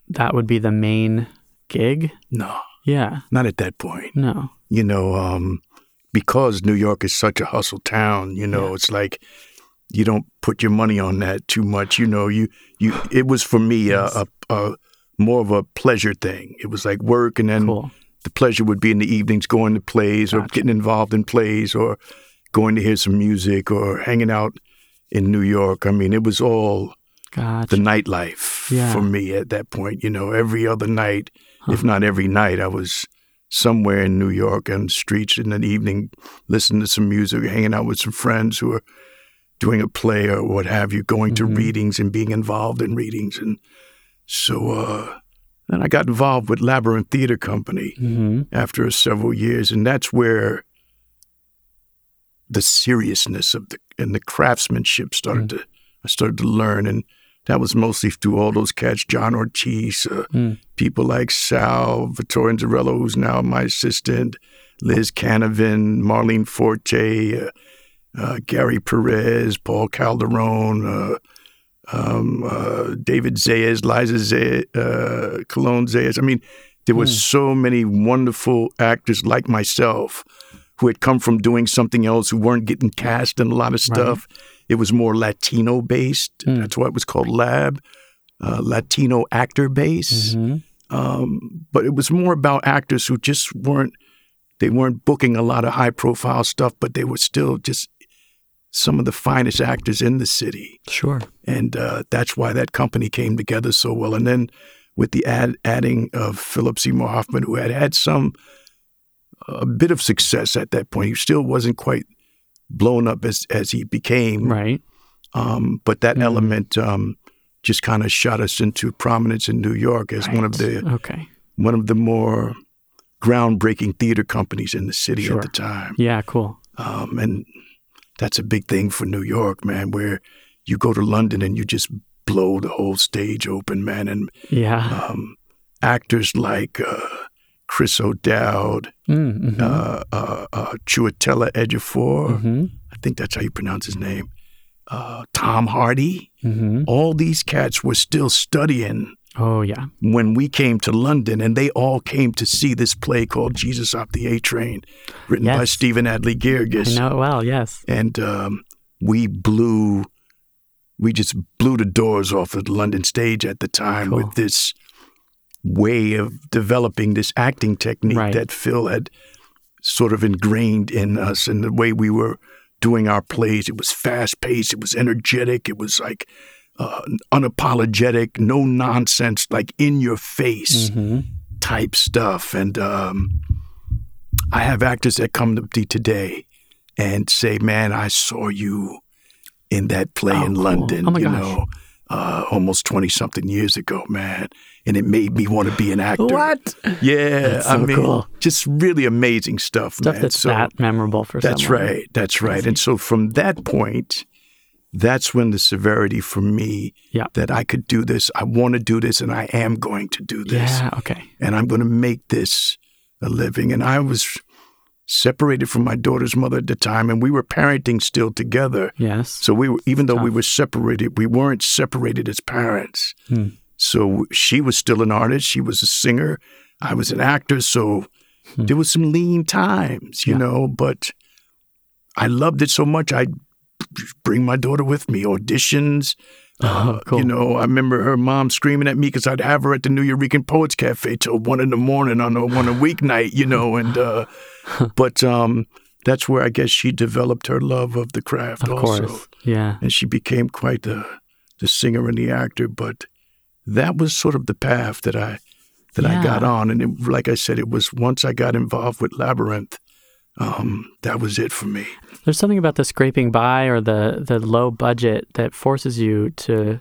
that would be the main gig? no, Yeah. not at that point. No. you know, um, because New York is such a hustle town, you know, Yeah. it's like you don't put your money on that too much. You know, you you it was for me a, a, a more of a pleasure thing. It was like work, and then Cool. the pleasure would be in the evenings going to plays or getting involved in plays or going to hear some music or hanging out in New York. I mean, it was all Gotcha. the nightlife Yeah. for me at that point. You know, every other night, if not every night, I was somewhere in New York on the streets in the evening, listening to some music, hanging out with some friends who are doing a play or what have you, going to Mhm. readings and being involved in readings. And so uh, then I got involved with Labyrinth Theater Company hmm after several years, and that's where the seriousness of the and the craftsmanship started to I started to learn, and that was mostly through all those cats, John Ortiz, uh, Mm. people like Salvatore Inzerillo, who's now my assistant, Liz Canavan, Marlene Forte, uh, uh, Gary Perez, Paul Calderon, uh, um, uh, David Zayas, Liza Zayas, uh, Colón-Zayas. I mean, there were so many wonderful actors like myself who had come from doing something else, who weren't getting cast in a lot of stuff. It was more Latino based. Mm. That's why it was called Lab, uh, Latino actor base. hmm Um, but it was more about actors who just weren't they weren't booking a lot of high profile stuff, but they were still just some of the finest actors in the city, Sure. and uh, that's why that company came together so well. And then with the add, adding of Philip Seymour Hoffman, who had had some a bit of success at that point, he still wasn't quite blown up as as he became, Right. um, but that Mhm. element um, just kind of shot us into prominence in New York as one of the Okay. one of the more groundbreaking theater companies in the city Sure. at the time. Yeah. Cool. Um, and that's a big thing for New York, man, where you go to London and you just blow the whole stage open, man. And Yeah. um, actors like uh, Chris O'Dowd, Mm-hmm. uh, uh, uh, Chiwetel Ejiofor, hmm I think that's how you pronounce his name, uh, Tom Hardy. hmm All these cats were still studying Oh yeah. when we came to London, and they all came to see this play called Jesus Hopped the A Train, written by Yes. Stephen Adly I know it well. Yes. And um, we blew, we just blew the doors off of the London stage at the time Cool. with this way of developing this acting technique Right. that Phil had sort of ingrained in us and the way we were doing our plays. It was fast paced, it was energetic, it was like uh, unapologetic, no nonsense, like in your face hmm type stuff. And um, I have actors that come to me today and say, "Man, I saw you in that play Oh, in cool. London." Oh, you gosh. know, uh, almost 20 something years ago, man. And it made me want to be an actor. What? Yeah. So I mean, cool. just really amazing stuff, Stuff man. that's So- that memorable for that's someone. right. That's right. And so from that point, that's when the severity for me Yeah. that I could do this, I want to do this, and I am going to do this, Yeah. Okay. and I'm going to make this a living. And I was separated from my daughter's mother at the time, and we were parenting still together. Yes. So we were, even though we were separated, we weren't separated as parents. Hmm. So she was still an artist. She was a singer. I was an actor. So Hmm. there was some lean times, you Yeah. know, but I loved it so much. I'd bring my daughter with me, auditions. Oh, cool. You know, I remember her mom screaming at me because I'd have her at the Nuyorican Poets Cafe till one in the morning on a, on a weeknight, you know, and, uh, [LAUGHS] but, um, that's where I guess she developed her love of the craft of also course. Yeah. and she became quite the the singer and the actor. But that was sort of the path that I that I got on, and it, like I said, it was once I got involved with Labyrinth, um, that was it for me. There's something about the scraping by or the the low budget that forces you to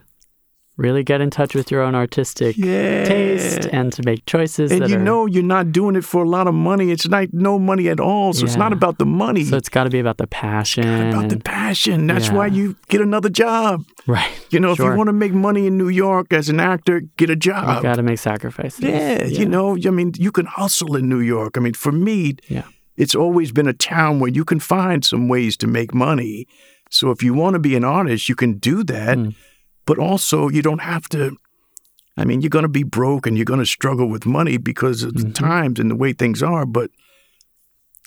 really get in touch with your own artistic Yeah. taste and to make choices And you are, know you're not doing it for a lot of money. It's not no money at all. So it's not about the money. so it's got to be about the passion it's about the passion. That's why you get another job. right You know, if you want to make money in New York as an actor, get a job. you got to make sacrifices Yeah, you know, I mean, you can hustle in New York. I mean, for me, Yeah. it's always been a town where you can find some ways to make money. So if you want to be an artist, you can do that. Mm. But also, you don't have to. I mean, you're going to be broke and you're going to struggle with money because of the Mm-hmm. times and the way things are. But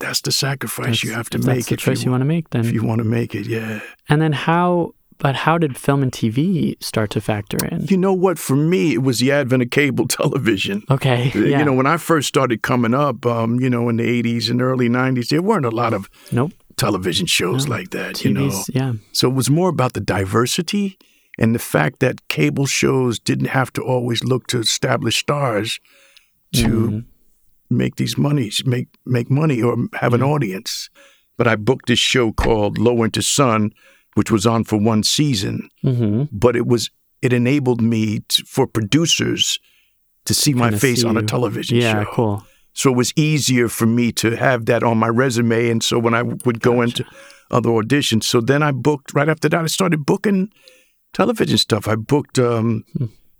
that's the sacrifice you have to make that's the if choice you, want, want to make then if you want to make it. Yeah. and then how but how did film and tv start to factor in You know what? For me, it was the advent of cable [LAUGHS] television. okay yeah You know, when I first started coming up, um, you know, in the 80s and early 90s, there weren't a lot of nope television shows like that, you know. yeah So it was more about the diversity and the fact that cable shows didn't have to always look to established stars to Mm-hmm. make these monies, make make money or have an audience. But I booked this show called Low Winter Sun, which was on for one season, mm-hmm. but it was it enabled me to, for producers to see my face see on a television yeah show. cool So it was easier for me to have that on my resume. And so when I would go into other auditions, so then I booked right after that, I started booking television stuff. I booked um,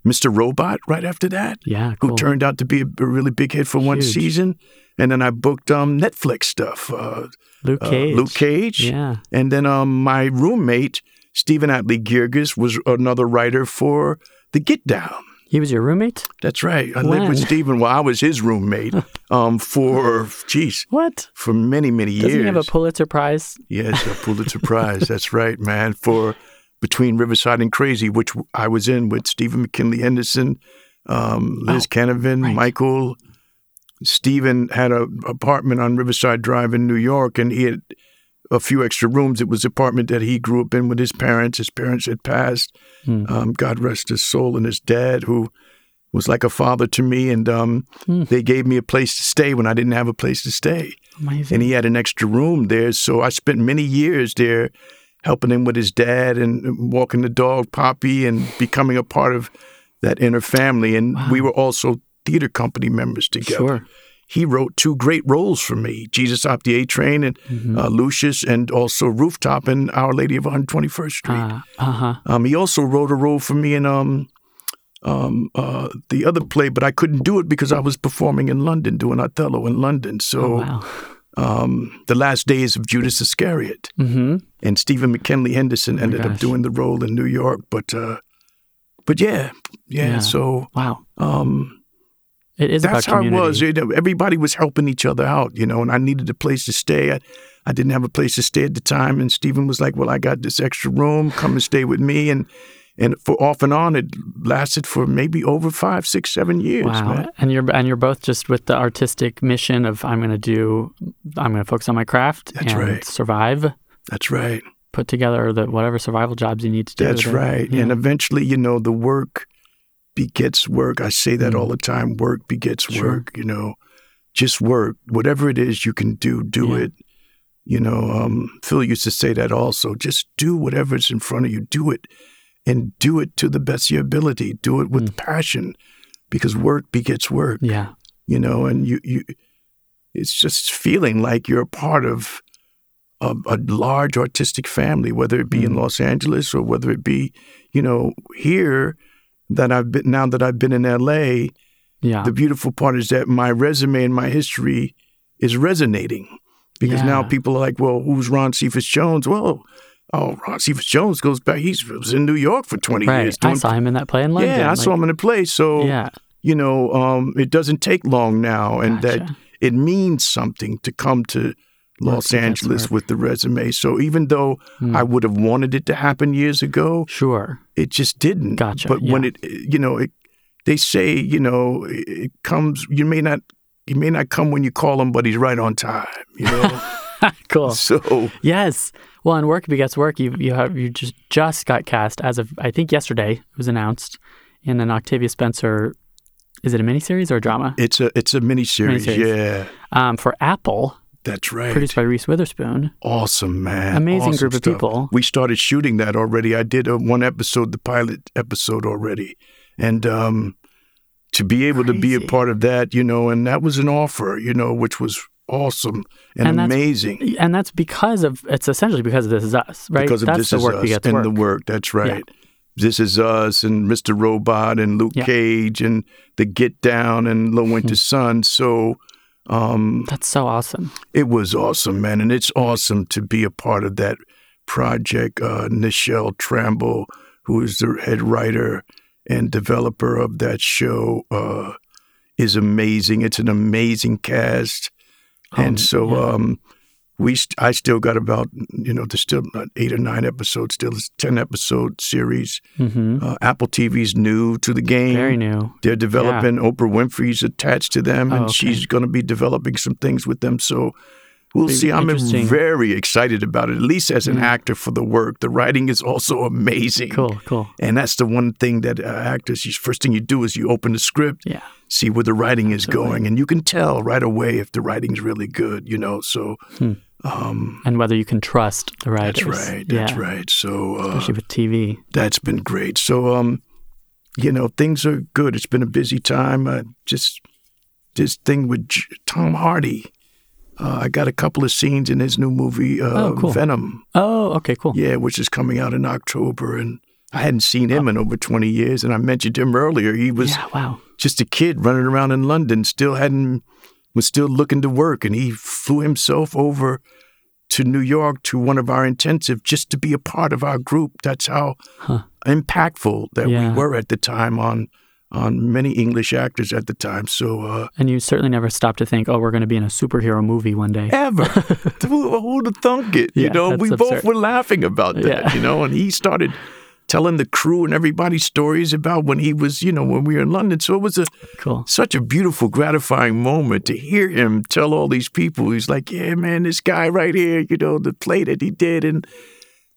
Mr. Robot right after that, yeah who turned out to be a, a really big hit for one season. And then I booked um, Netflix stuff, uh, luke uh, cage Luke Cage. yeah And then um, my roommate, Stephen Adly Guirgis, was another writer for The Get Down. he was your roommate That's right. I lived with Stephen while I was his roommate [LAUGHS] um, for, geez, what for many, many years. doesn't he have a pulitzer prize yes, a Pulitzer Prize. [LAUGHS] That's right, man. For Between Riverside and Crazy, which I was in with Stephen McKinley Henderson, um, Liz Oh, Canavan, right. Michael. Stephen had an apartment on Riverside Drive in New York, and he had a few extra rooms. It was the apartment that he grew up in with his parents. His parents had passed. Hmm. Um, God rest his soul, and his dad, who was like a father to me, and um, Hmm. they gave me a place to stay when I didn't have a place to stay amazing and he had an extra room there. So I spent many years there helping him with his dad and walking the dog Poppy and becoming a part of that inner family. And we were also theater company members together. sure He wrote two great roles for me Jesus Hopped the A Train and Mm-hmm. uh, Lucius, and also Rooftop in Our Lady of 121st Street. uh, uh-huh Um, he also wrote a role for me in um, um, uh, the other play, but I couldn't do it because I was performing in London, doing Othello in London. So oh, wow um, The Last Days of Judas Iscariot. mm-hmm And Stephen McKinley Henderson ended up doing the role in New York. But uh, but yeah, yeah, Yeah. so wow um, it is that's how it was. Everybody was helping each other out, you know, and I needed a place to stay. I, I didn't have a place to stay at the time. And Stephen was like, Well, I got this extra room. Come and stay with me. And and for off and on, it lasted for maybe over five, six, seven years, Wow, man. and you're and you're both just with the artistic mission of I'm going to do, I'm going to focus on my craft That's and right. survive. That's right. Put together the whatever survival jobs you need to do. That's right. yeah. And eventually, you know, the work begets work. I say that Mm. all the time. Work begets Sure. work, you know. Just work. Whatever it is you can do, do Yeah. it. You know, um, Phil used to say that also. Just do whatever's in front of you. Do it and do it to the best of your ability. Do it with hmm. passion because work begets work, Yeah. you know, and you, you it's just feeling like you're a part of a, a large artistic family, whether it be in hmm. Los Angeles or whether it be, you know, here that I've been now that I've been in LA, Yeah. the beautiful part is that my resume and my history is resonating because now people are like, well, who's Ron Cephas Jones? Well, oh, Ron Cephas Jones goes back. He was in New York for 20 right. years. I saw him in that play in London. yeah, I saw him in a play. So, Yeah. you know, um, it doesn't take long now. And that it means something to come to Los Angeles with the resume. So even though Hmm. I would have wanted it to happen years ago, Sure. it just didn't. Gotcha, But when it, you know, it, they say, you know, it it comes. You may not, you may not come when you call him, but he's right on time. You know, [LAUGHS] [LAUGHS] Cool. so Yes. Well, and work begets work. You you have you just just got cast as of I think yesterday it was announced in an Octavia Spencer. Is it a miniseries or a drama? it's a it's a miniseries. Miniseries. Yeah, Um, for Apple, that's right. produced by Reese Witherspoon. Awesome, man. Amazing Awesome group of stuff. people. We started shooting that already. I did a one episode, the pilot episode already. And um, to be able to be a part of that, you know, and that was an offer, you know, which was awesome and, And amazing And that's because of it's essentially because of This Is Us, right? because of that's This the Is work Us and work. the work. That's right. This Is Us and Mr. Robot and Luke Yeah. Cage and The Get Down and Low Winter Sun. So um, That's so awesome. It was awesome, man, and it's awesome to be a part of that project. Uh, Nichelle Tramble, who is the head writer and developer of that show, uh, is amazing. It's an amazing cast, Um, and so yeah. um, we, st- I still got about you know, there's still eight or nine episodes. Still, it's a ten episode series. hmm Uh, Apple TV's new to the game. Very new. They're developing. Oprah Winfrey's attached to them, Oh, and okay. she's going to be developing some things with them. So we'll see. I'm very excited about it. At least as an actor for the work, the writing is also amazing. Cool, cool. And that's the one thing that uh, actors. You, first thing you do is you open the script, Yeah. see where the writing is Absolutely. going, and you can tell right away if the writing's really good. You know, so um, And whether you can trust the writers. that's right. That's yeah. right. So uh, Especially with TV. that's been great. So, um, you know, things are good. It's been a busy time. Uh, just this thing with J- Tom Hardy. Uh, I got a couple of scenes in his new movie, uh, Oh, cool. Venom. Oh, okay, cool. Yeah, which is coming out in October, and I hadn't seen him in over twenty years. And I mentioned him earlier. He was Yeah, wow. just a kid running around in London, still hadn't was still looking to work, and he flew himself over to New York to one of our intensive just to be a part of our group. That's how Huh. impactful that Yeah. we were at the time on on many English actors at the time. So uh, And you certainly never stopped to think, oh, we're going to be in a superhero movie one day. ever [LAUGHS] who who'd have thunk it? You know, we absurd. both were laughing about that. Yeah. You know, and he started telling the crew and everybody stories about when he was, you know, when we were in London. So it was a Cool. such a beautiful, gratifying moment to hear him tell all these people. He's like, "Yeah, man, this guy right here, you know, the play that he did." And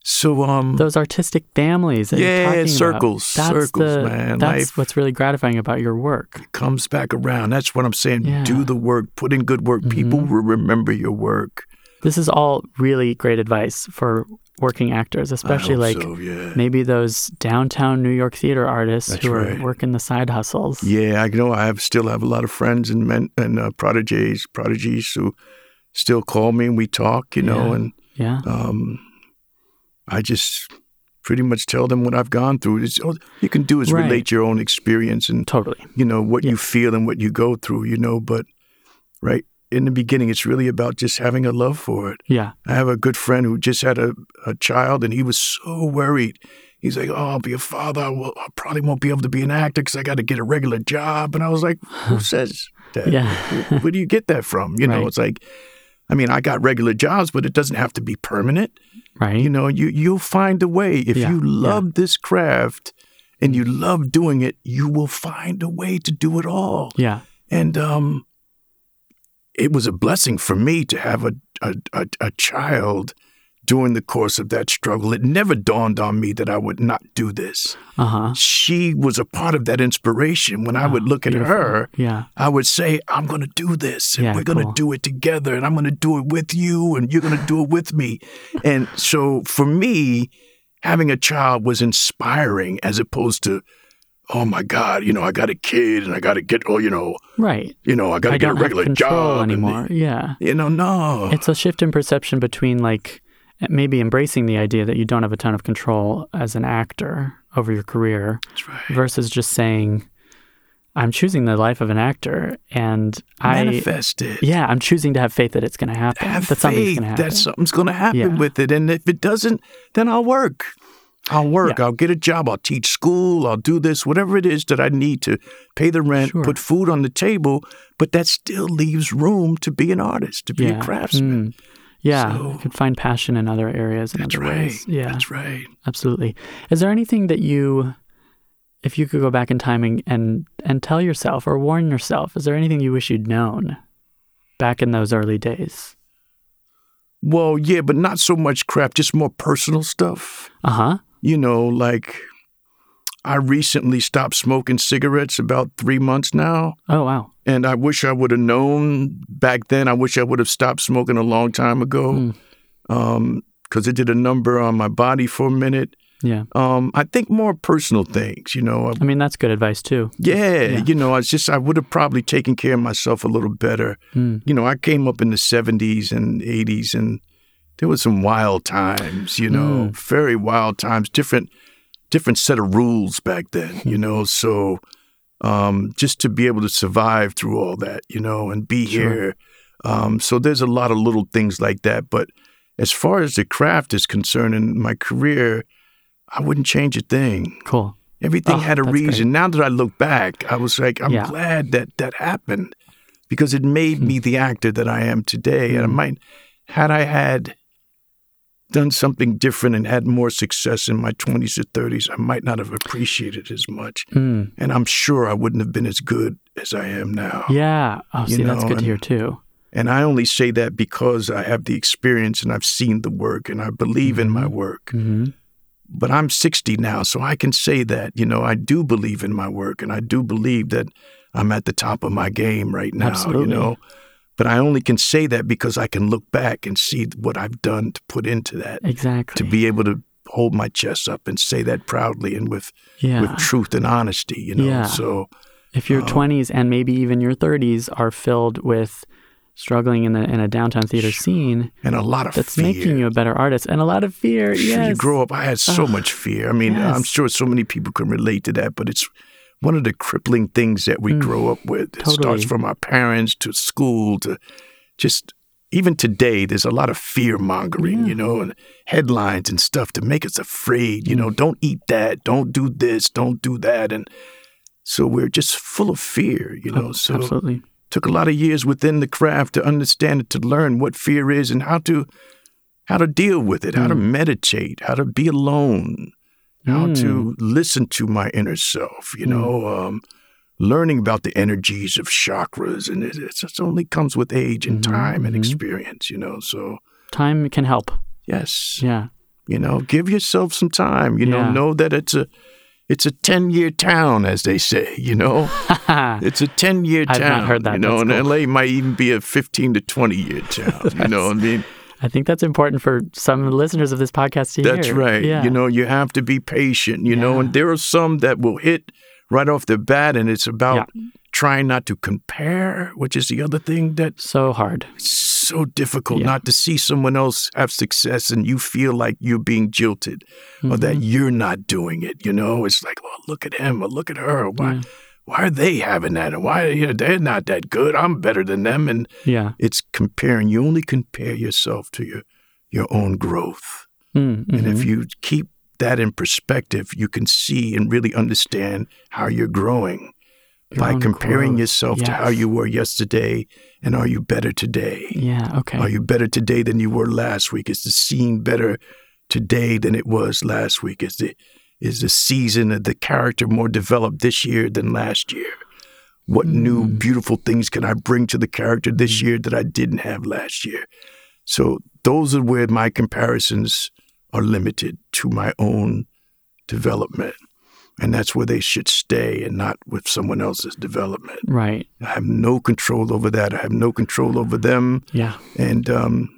so, um, Those artistic families. That Yeah, you're talking circles, about, that's circles, the, man. That's Life- what's really gratifying about your work. comes back around. That's what I'm saying. Yeah. Do the work, put in good work. People will remember your work. This is all really great advice for working actors, especially like so, yeah. maybe those downtown New York theater artists That's who right. are working the side hustles. Yeah, I know. I have still have a lot of friends and men and uh, prodigies, prodigies who still call me and we talk. You know, Yeah. and Yeah. um, I just pretty much tell them what I've gone through. It's, all you can do is Right. relate your own experience and Totally. you know what you feel and what you go through. You know, but right in the beginning, it's really about just having a love for it. Yeah. I have a good friend who just had a, a child and he was so worried. He's like, "Oh, I'll be a father. I, will, I probably won't be able to be an actor because I got to get a regular job." And I was like, "Who [SIGHS] says that? Yeah. Where, where do you get that from?" You know, Right. it's like, I mean, I got regular jobs, but it doesn't have to be permanent. Right. You know, you you'll find a way if Yeah, you yeah. love this craft and you love doing it. You will find a way to do it all. yeah. And um, it was a blessing for me to have a, a, a, a child during the course of that struggle. It never dawned on me that I would not do this. Uh huh. She was a part of that inspiration. When I would look at her, Yeah. I would say, I'm going to do this, and Yeah, we're going to cool. do it together, and I'm going to do it with you, and you're going to do it with me. and so for me, having a child was inspiring as opposed to, oh my God, you know, I got a kid and I got to get, oh, you know, Right. you know, I got to get a regular job and- anymore. yeah. you know, no. It's a shift in perception between like maybe embracing the idea that you don't have a ton of control as an actor over your career That's right. versus just saying, I'm choosing the life of an actor and I Manifest it. Yeah, I'm choosing to have faith that it's going to happen. Have that something's going to happen. that something's going to happen Yeah. with it. And if it doesn't, then I'll work. I'll work. Yeah. I'll get a job. I'll teach school. I'll do this, whatever it is that I need to pay the rent, Sure. put food on the table. But that still leaves room to be an artist, to be yeah. a craftsman. Mm. Yeah, So- you could find passion in other areas in That's other right. ways. Yeah, That's right. absolutely. Is there anything that you, if you could go back in time and, and and tell yourself or warn yourself, is there anything you wish you'd known back in those early days? Well, yeah, but not so much crap, just more personal stuff. Uh huh. You know, like I recently stopped smoking cigarettes about three months now. Oh wow. And I wish I would have known back then. I wish I would have stopped smoking a long time ago Mm. because it did a number on my body for a minute. Yeah. Um, I think more personal things, you know. I mean, that's good advice too. Yeah, Yeah. you know, I just I would have probably taken care of myself a little better. Mm. You know, I came up in the '70s and '80s, and there was some wild times. You know, very wild times. Different, different set of rules back then. You [LAUGHS] know, so um, just to be able to survive through all that, you know, and be Sure. here. Um, so there's a lot of little things like that. But as far as the craft is concerned in my career, I wouldn't change a thing Cool. everything Oh, had a reason. Now that I look back, I was like, I'm Yeah. glad that that happened because it made me the actor that I am today. And I Mm. might, had I had done something different and had more success in my 20s or 30s, I might not have appreciated as much. Mm. And I'm sure I wouldn't have been as good as I am now. Yeah. Oh, You see, that's know, good to hear too. And I only say that because I have the experience and I've seen the work and I believe in my work. hmm but I'm 60 now, so I can say that, you know, I do believe in my work and I do believe that I'm at the top of my game right now, Absolutely. you know. But I only can say that because I can look back and see what I've done to put into that, Exactly. to be able to hold my chest up and say that proudly and with, yeah. with truth and honesty, you know. Yeah. So, if your um, Oh. 20s and maybe even your 30s are filled with struggling in, the, in a downtown theater scene, and a lot of that's fear. making you a better artist and a lot of fear. Sure, yes. you grow up. I had so Ugh. much fear. I mean, I'm sure so many people can relate to that, but it's one of the crippling things that we Mm. grow up with. It Totally. starts from our parents to school to just even today. There's a lot of fear mongering, Yeah. you know, and headlines and stuff to make us afraid. You know, don't eat that, don't do this, don't do that, and so we're just full of fear. You know, Oh, so Absolutely. took a lot of years within the craft to understand it, to learn what fear is and how to how to deal with it, how to meditate, how to be alone, how to listen to my inner self. You know, um, learning about the energies of chakras, and it, it just only comes with age and Mhm, time and mhm. experience. You know, so Time can help. yes, Yeah. you know, give yourself some time. You know, Yeah. know that it's a it's a ten year town, as they say. You know. [LAUGHS] It's a 10 year I've town. not heard that. You know, That's and cool. LA might even be a 15 to 20 year town. you [LAUGHS] know, what I mean, I think that's important for some listeners of this podcast to that's hear. That's right. Yeah. You know, you have to be patient, you know, and there are some that will hit right off the bat, and it's about trying not to compare, which is the other thing that's so hard. so difficult Yeah. not to see someone else have success and you feel like you're being jilted or Mm-hmm. that you're not doing it. You know, it's like, well, look at him or look at her. Why? Why are they having that? And why you know, they're not that good? I'm better than them. And Yeah. it's comparing. You only compare yourself to your your own growth. Mm, And if mhm. you keep that in perspective, you can see and really understand how you're growing Your by comparing growth. yourself to how you were yesterday and are you better today? Yeah. Okay. Are you better today than you were last week? Is the scene better today than it was last week? Is the is the season of the character more developed this year than last year? What new Mm. beautiful things can I bring to the character this year that I didn't have last year? So those are where my comparisons are limited to my own development. And that's where they should stay and not with someone else's development. right. I have no control over that. I have no control over them. Yeah. And um,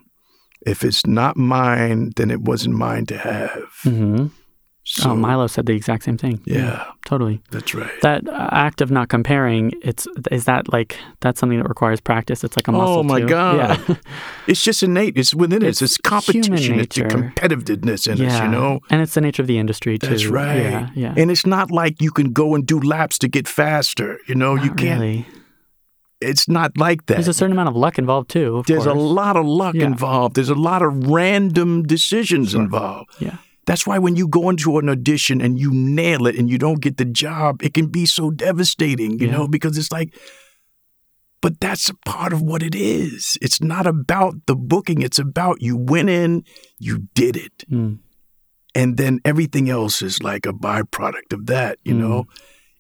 if it's not mine, then it wasn't mine to have. hmm So, oh, Milo said the exact same thing. Yeah, totally. that's right. That uh, act of not comparing, it's is that like that's something that requires practice. It's like a muscle. Oh my too. God. Yeah. [LAUGHS] [LAUGHS] It's just innate. It's within us. It's It's competition. It's the competitiveness in us, you know? and it's the nature of the industry too. That's right. Yeah. Yeah. And it's not like you can go and do laps to get faster. You know, you can't. really. It's not like that. There's a certain amount of luck involved too. Of There's a lot of luck Yeah. involved. There's a lot of random decisions involved. Yeah. That's why when you go into an audition and you nail it and you don't get the job, it can be so devastating, you Yeah. know, because it's like, but that's a part of what it is. It's not about the booking, it's about you went in, you did it. Mm. And then everything else is like a byproduct of that, you Mm. know?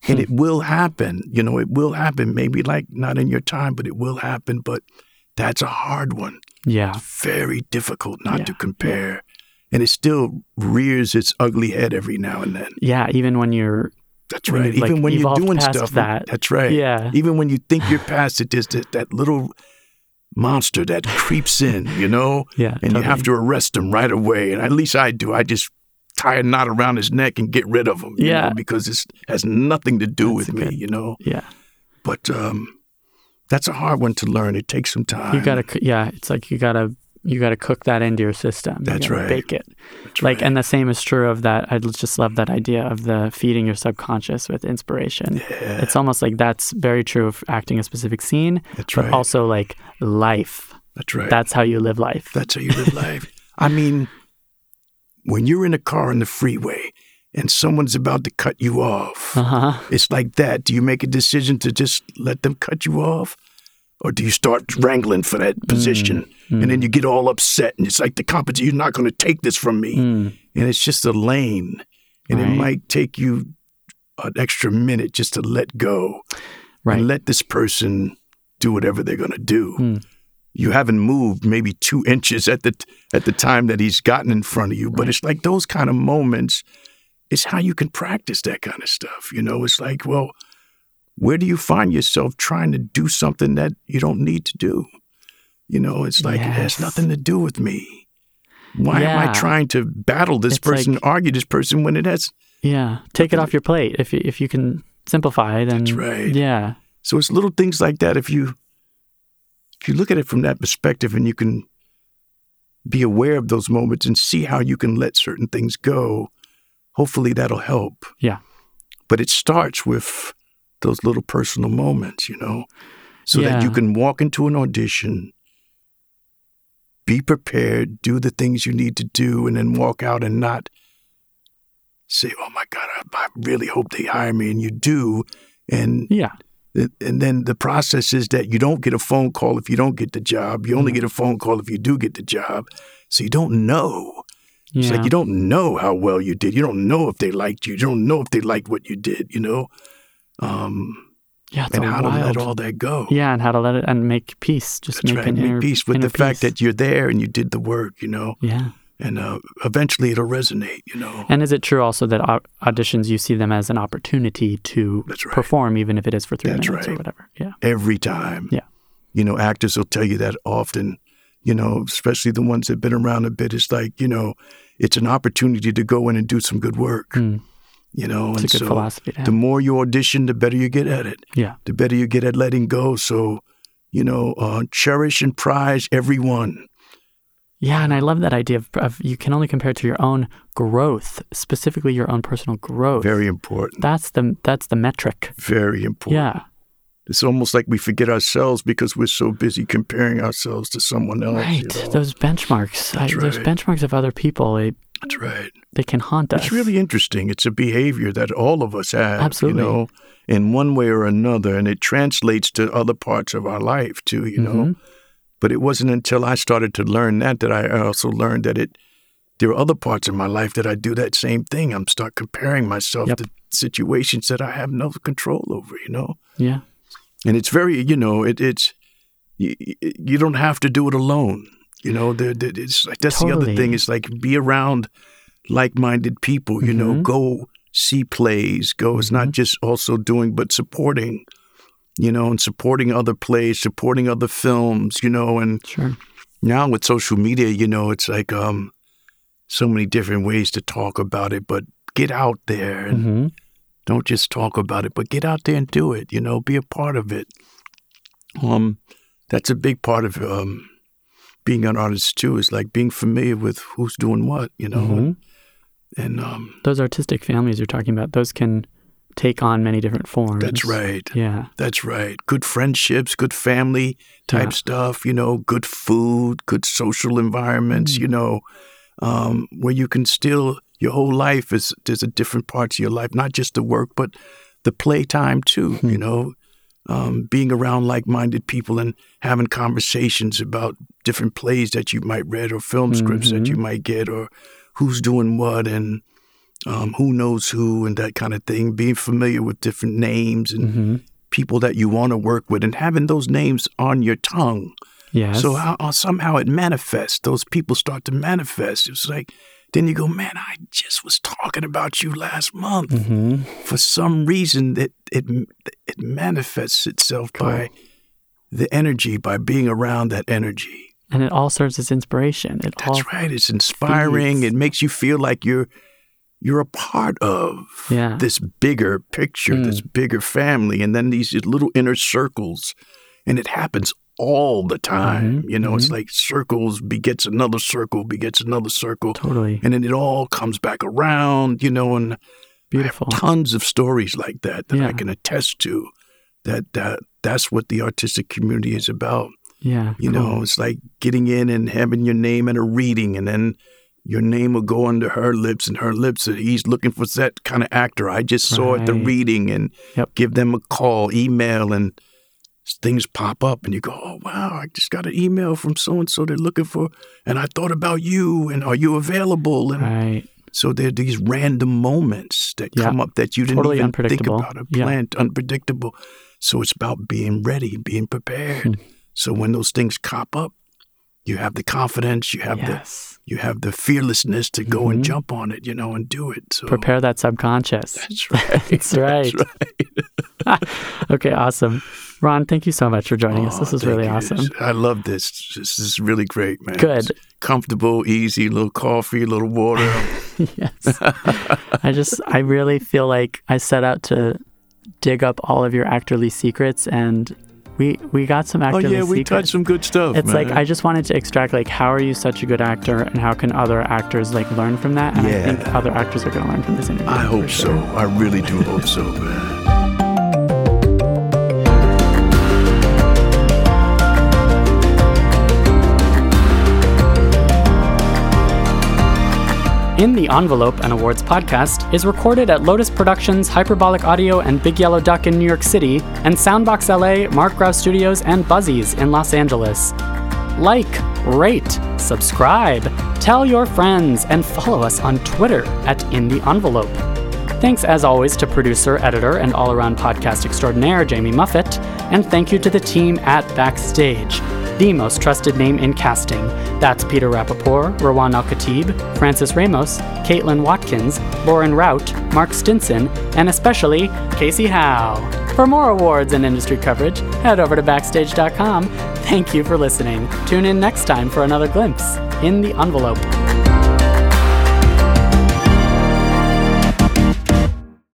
And it will happen, you know, it will happen. Maybe like not in your time, but it will happen. But that's a hard one Yeah. very difficult not to Yeah. compare. And it still rears its ugly head every now and then. Yeah. Even when you're That's When right. you, like, Even when you're doing stuff, that. that's right. Yeah. Even when you think you're past it, there's that, that little monster that creeps in, you know? yeah. And you have to arrest him right away. And at least I do. I just tie a knot around his neck and get rid of him, you Yeah. know, because it has nothing to do That's with me, good. you know? Yeah. But um, that's a hard one to learn. It takes some time. You gotta. Yeah. It's like you gotta. You gotta cook that into your system. You right. Bake it. That's Like, right. and the same is true of that. I just love that idea of the feeding your subconscious with inspiration. yeah, It's almost like that's very true of acting a specific scene, that's but right. also like life. that's right. That's how you live life. That's how you live life. I mean, when you're in a car on the freeway and someone's about to cut you off, Uh huh. it's like that. Do you make a decision to just let them cut you off? Or do you start wrangling for that position? And then you get all upset and it's like the competition, you're not going to take this from me. Mm. And it's just a lane. And it might take you an extra minute just to let go Right. and let this person do whatever they're going to do. Mm. You haven't moved maybe two inches at the at the time that he's gotten in front of you, but Right. it's like those kind of moments. It's how you can practice that kind of stuff. You know, it's like, well, where do you find yourself trying to do something that you don't need to do? You know, it's like it has nothing to do with me. Why am I trying to battle this It's person, like- argue this person when it has? Yeah. Take it off your plate if you, if you can simplify it. And That's right. Yeah. So it's little things like that. If you if you look at it from that perspective and you can be aware of those moments and see how you can let certain things go, hopefully that'll help. Yeah. But it starts with those little personal moments, you know, so that you can walk into an audition, be prepared, do the things you need to do, and then walk out and not say, "Oh my God, I, I really hope they hire me," and you do, and Yeah. and then the process is that you don't get a phone call if you don't get the job. You only mm-hmm. get a phone call if you do get the job. So you don't know. It's like you don't know how well you did. You don't know if they liked you. You don't know if they liked what you did, you know? Um, yeah. It's and how to wild. let all that go. yeah. And how to let it and make peace. Just That's make right. an Make peace with inner the fact that you're there and you did the work, you know? Yeah. And uh, eventually it'll resonate, you know? And is it true also that auditions you see them as an opportunity to right. perform, even if it is for three That's minutes or whatever? Yeah. every time. Yeah. You know, actors will tell you that often, you know, especially the ones that have been around a bit. It's like, you know, it's an opportunity to go in and do some good work, Mm. You know. It's a and good so philosophy the more you audition, the better you get at it, yeah. the better you get at letting go. So, you know, uh, cherish and prize every one. Yeah, and I love that idea of, of you can only compare it to your own growth, specifically your own personal growth. Very important. that's the that's the metric. Very important. Yeah, It's almost like we forget ourselves because we're so busy comparing ourselves to someone else. right. you know? Those benchmarks, I, That's those benchmarks of other people, they, That's right. they can haunt us. It's really interesting. It's a behavior that all of us have, Absolutely. you know, in one way or another, and it translates to other parts of our life too, you know. Mhm. But it wasn't until I started to learn that that I also learned that it there are other parts of my life that I do that same thing. I'm start comparing myself Yep. to situations that I have no control over, you know. Yeah, And it's very, you know, it, it's you, you don't have to do it alone. You know, there, there, it's like that's the other thing. It's like be around like-minded people. You know, Mhm. go see plays. Go. It's Mm-hmm. not just also doing, but supporting. You know, and supporting other plays, supporting other films. You know, and sure. now with social media, you know, it's like um, so many different ways to talk about it. But get out there and hmm don't just talk about it, but get out there and do it. You know, be a part of it. Um, that's a big part of um, being an artist too. Is like being familiar with who's doing what. You know, Mhm. and um, Those artistic families you're talking about, those can take on many different forms. that's right. Yeah. That's right. Good friendships, good family type Yeah. stuff, you know, good food, good social environments, Mm. you know, um, where you can still, your whole life is, there's a different parts of your life, not just the work, but the playtime too, Hmm. you know, um, being around like minded people and having conversations about different plays that you might read or film scripts that Mhm. you might get or who's doing what and um, who knows who and that kind of thing, being familiar with different names and hmm people that you want to work with and having those names on your tongue. Yes. So how, uh, somehow it manifests. Those people start to manifest. It's like, then you go, man, I just was talking about you last month. hmm For some reason, it it it manifests itself by the energy, by being around that energy. And it all serves as inspiration. It That's all, right. It's inspiring. feeds. It makes you feel like you're you're a part of Yeah. this bigger picture, Mm. this bigger family, and then these little inner circles, and it happens all the time. Mhm, You know, it's like circles begets another circle, begets another circle, Totally. and then it all comes back around. You know, and Beautiful. I have tons of stories like that that I can attest to. That that that's what the artistic community is about. Yeah. You cool. know, it's like getting in and having your name at a reading, and then your name will go under her lips and her lips. And he's looking for that kind of actor. I just saw at the reading, and Yep. give them a call, email, and things pop up, and you go, "Oh wow, I just got an email from so and so. They're looking for, and I thought about you, and are you available?" And Right. so there are these random moments that Yeah. come up that you didn't Totally even think about or Yeah. unpredictable. So it's about being ready, being prepared. Hmm. so when those things cop up, you have the confidence, you have Yes. the you have the fearlessness to go and Mhm. jump on it, you know, and do it. So Prepare that subconscious. That's right. [LAUGHS] That's right. right. [LAUGHS] Okay, awesome. Ron, thank you so much for joining us. This is really you. awesome. I love this. This is really great, man. Good. It's comfortable, easy, little coffee, a little water. [LAUGHS] yes. I just, I really feel like I set out to dig up all of your actorly secrets and we we got some oh yeah, we touched some good stuff. It's like. I just wanted to extract like how are you such a good actor and how can other actors like learn from that? And I Yeah. think other actors are going to learn from this interview. I hope so. I really do hope so, man. In the Envelope, an awards podcast, is recorded at Lotus Productions, Hyperbolic Audio, and Big Yellow Duck in New York City, and Soundbox LA, Mark Graue Studios, and Buzzy's in Los Angeles. Like, rate, subscribe, tell your friends, and follow us on Twitter at In the Envelope. Thanks as always to producer, editor, and all around podcast extraordinaire Jamie Muffett, and thank you to the team at Backstage, the most trusted name in casting. That's Peter Rappaport, Rawan Al Khatib, Francis Ramos, Caitlin Watkins, Lauren Rout, Mark Stinson, and especially Casey Howe. For more awards and industry coverage, head over to Backstage.com. Thank you for listening. Tune in next time for another glimpse in the envelope.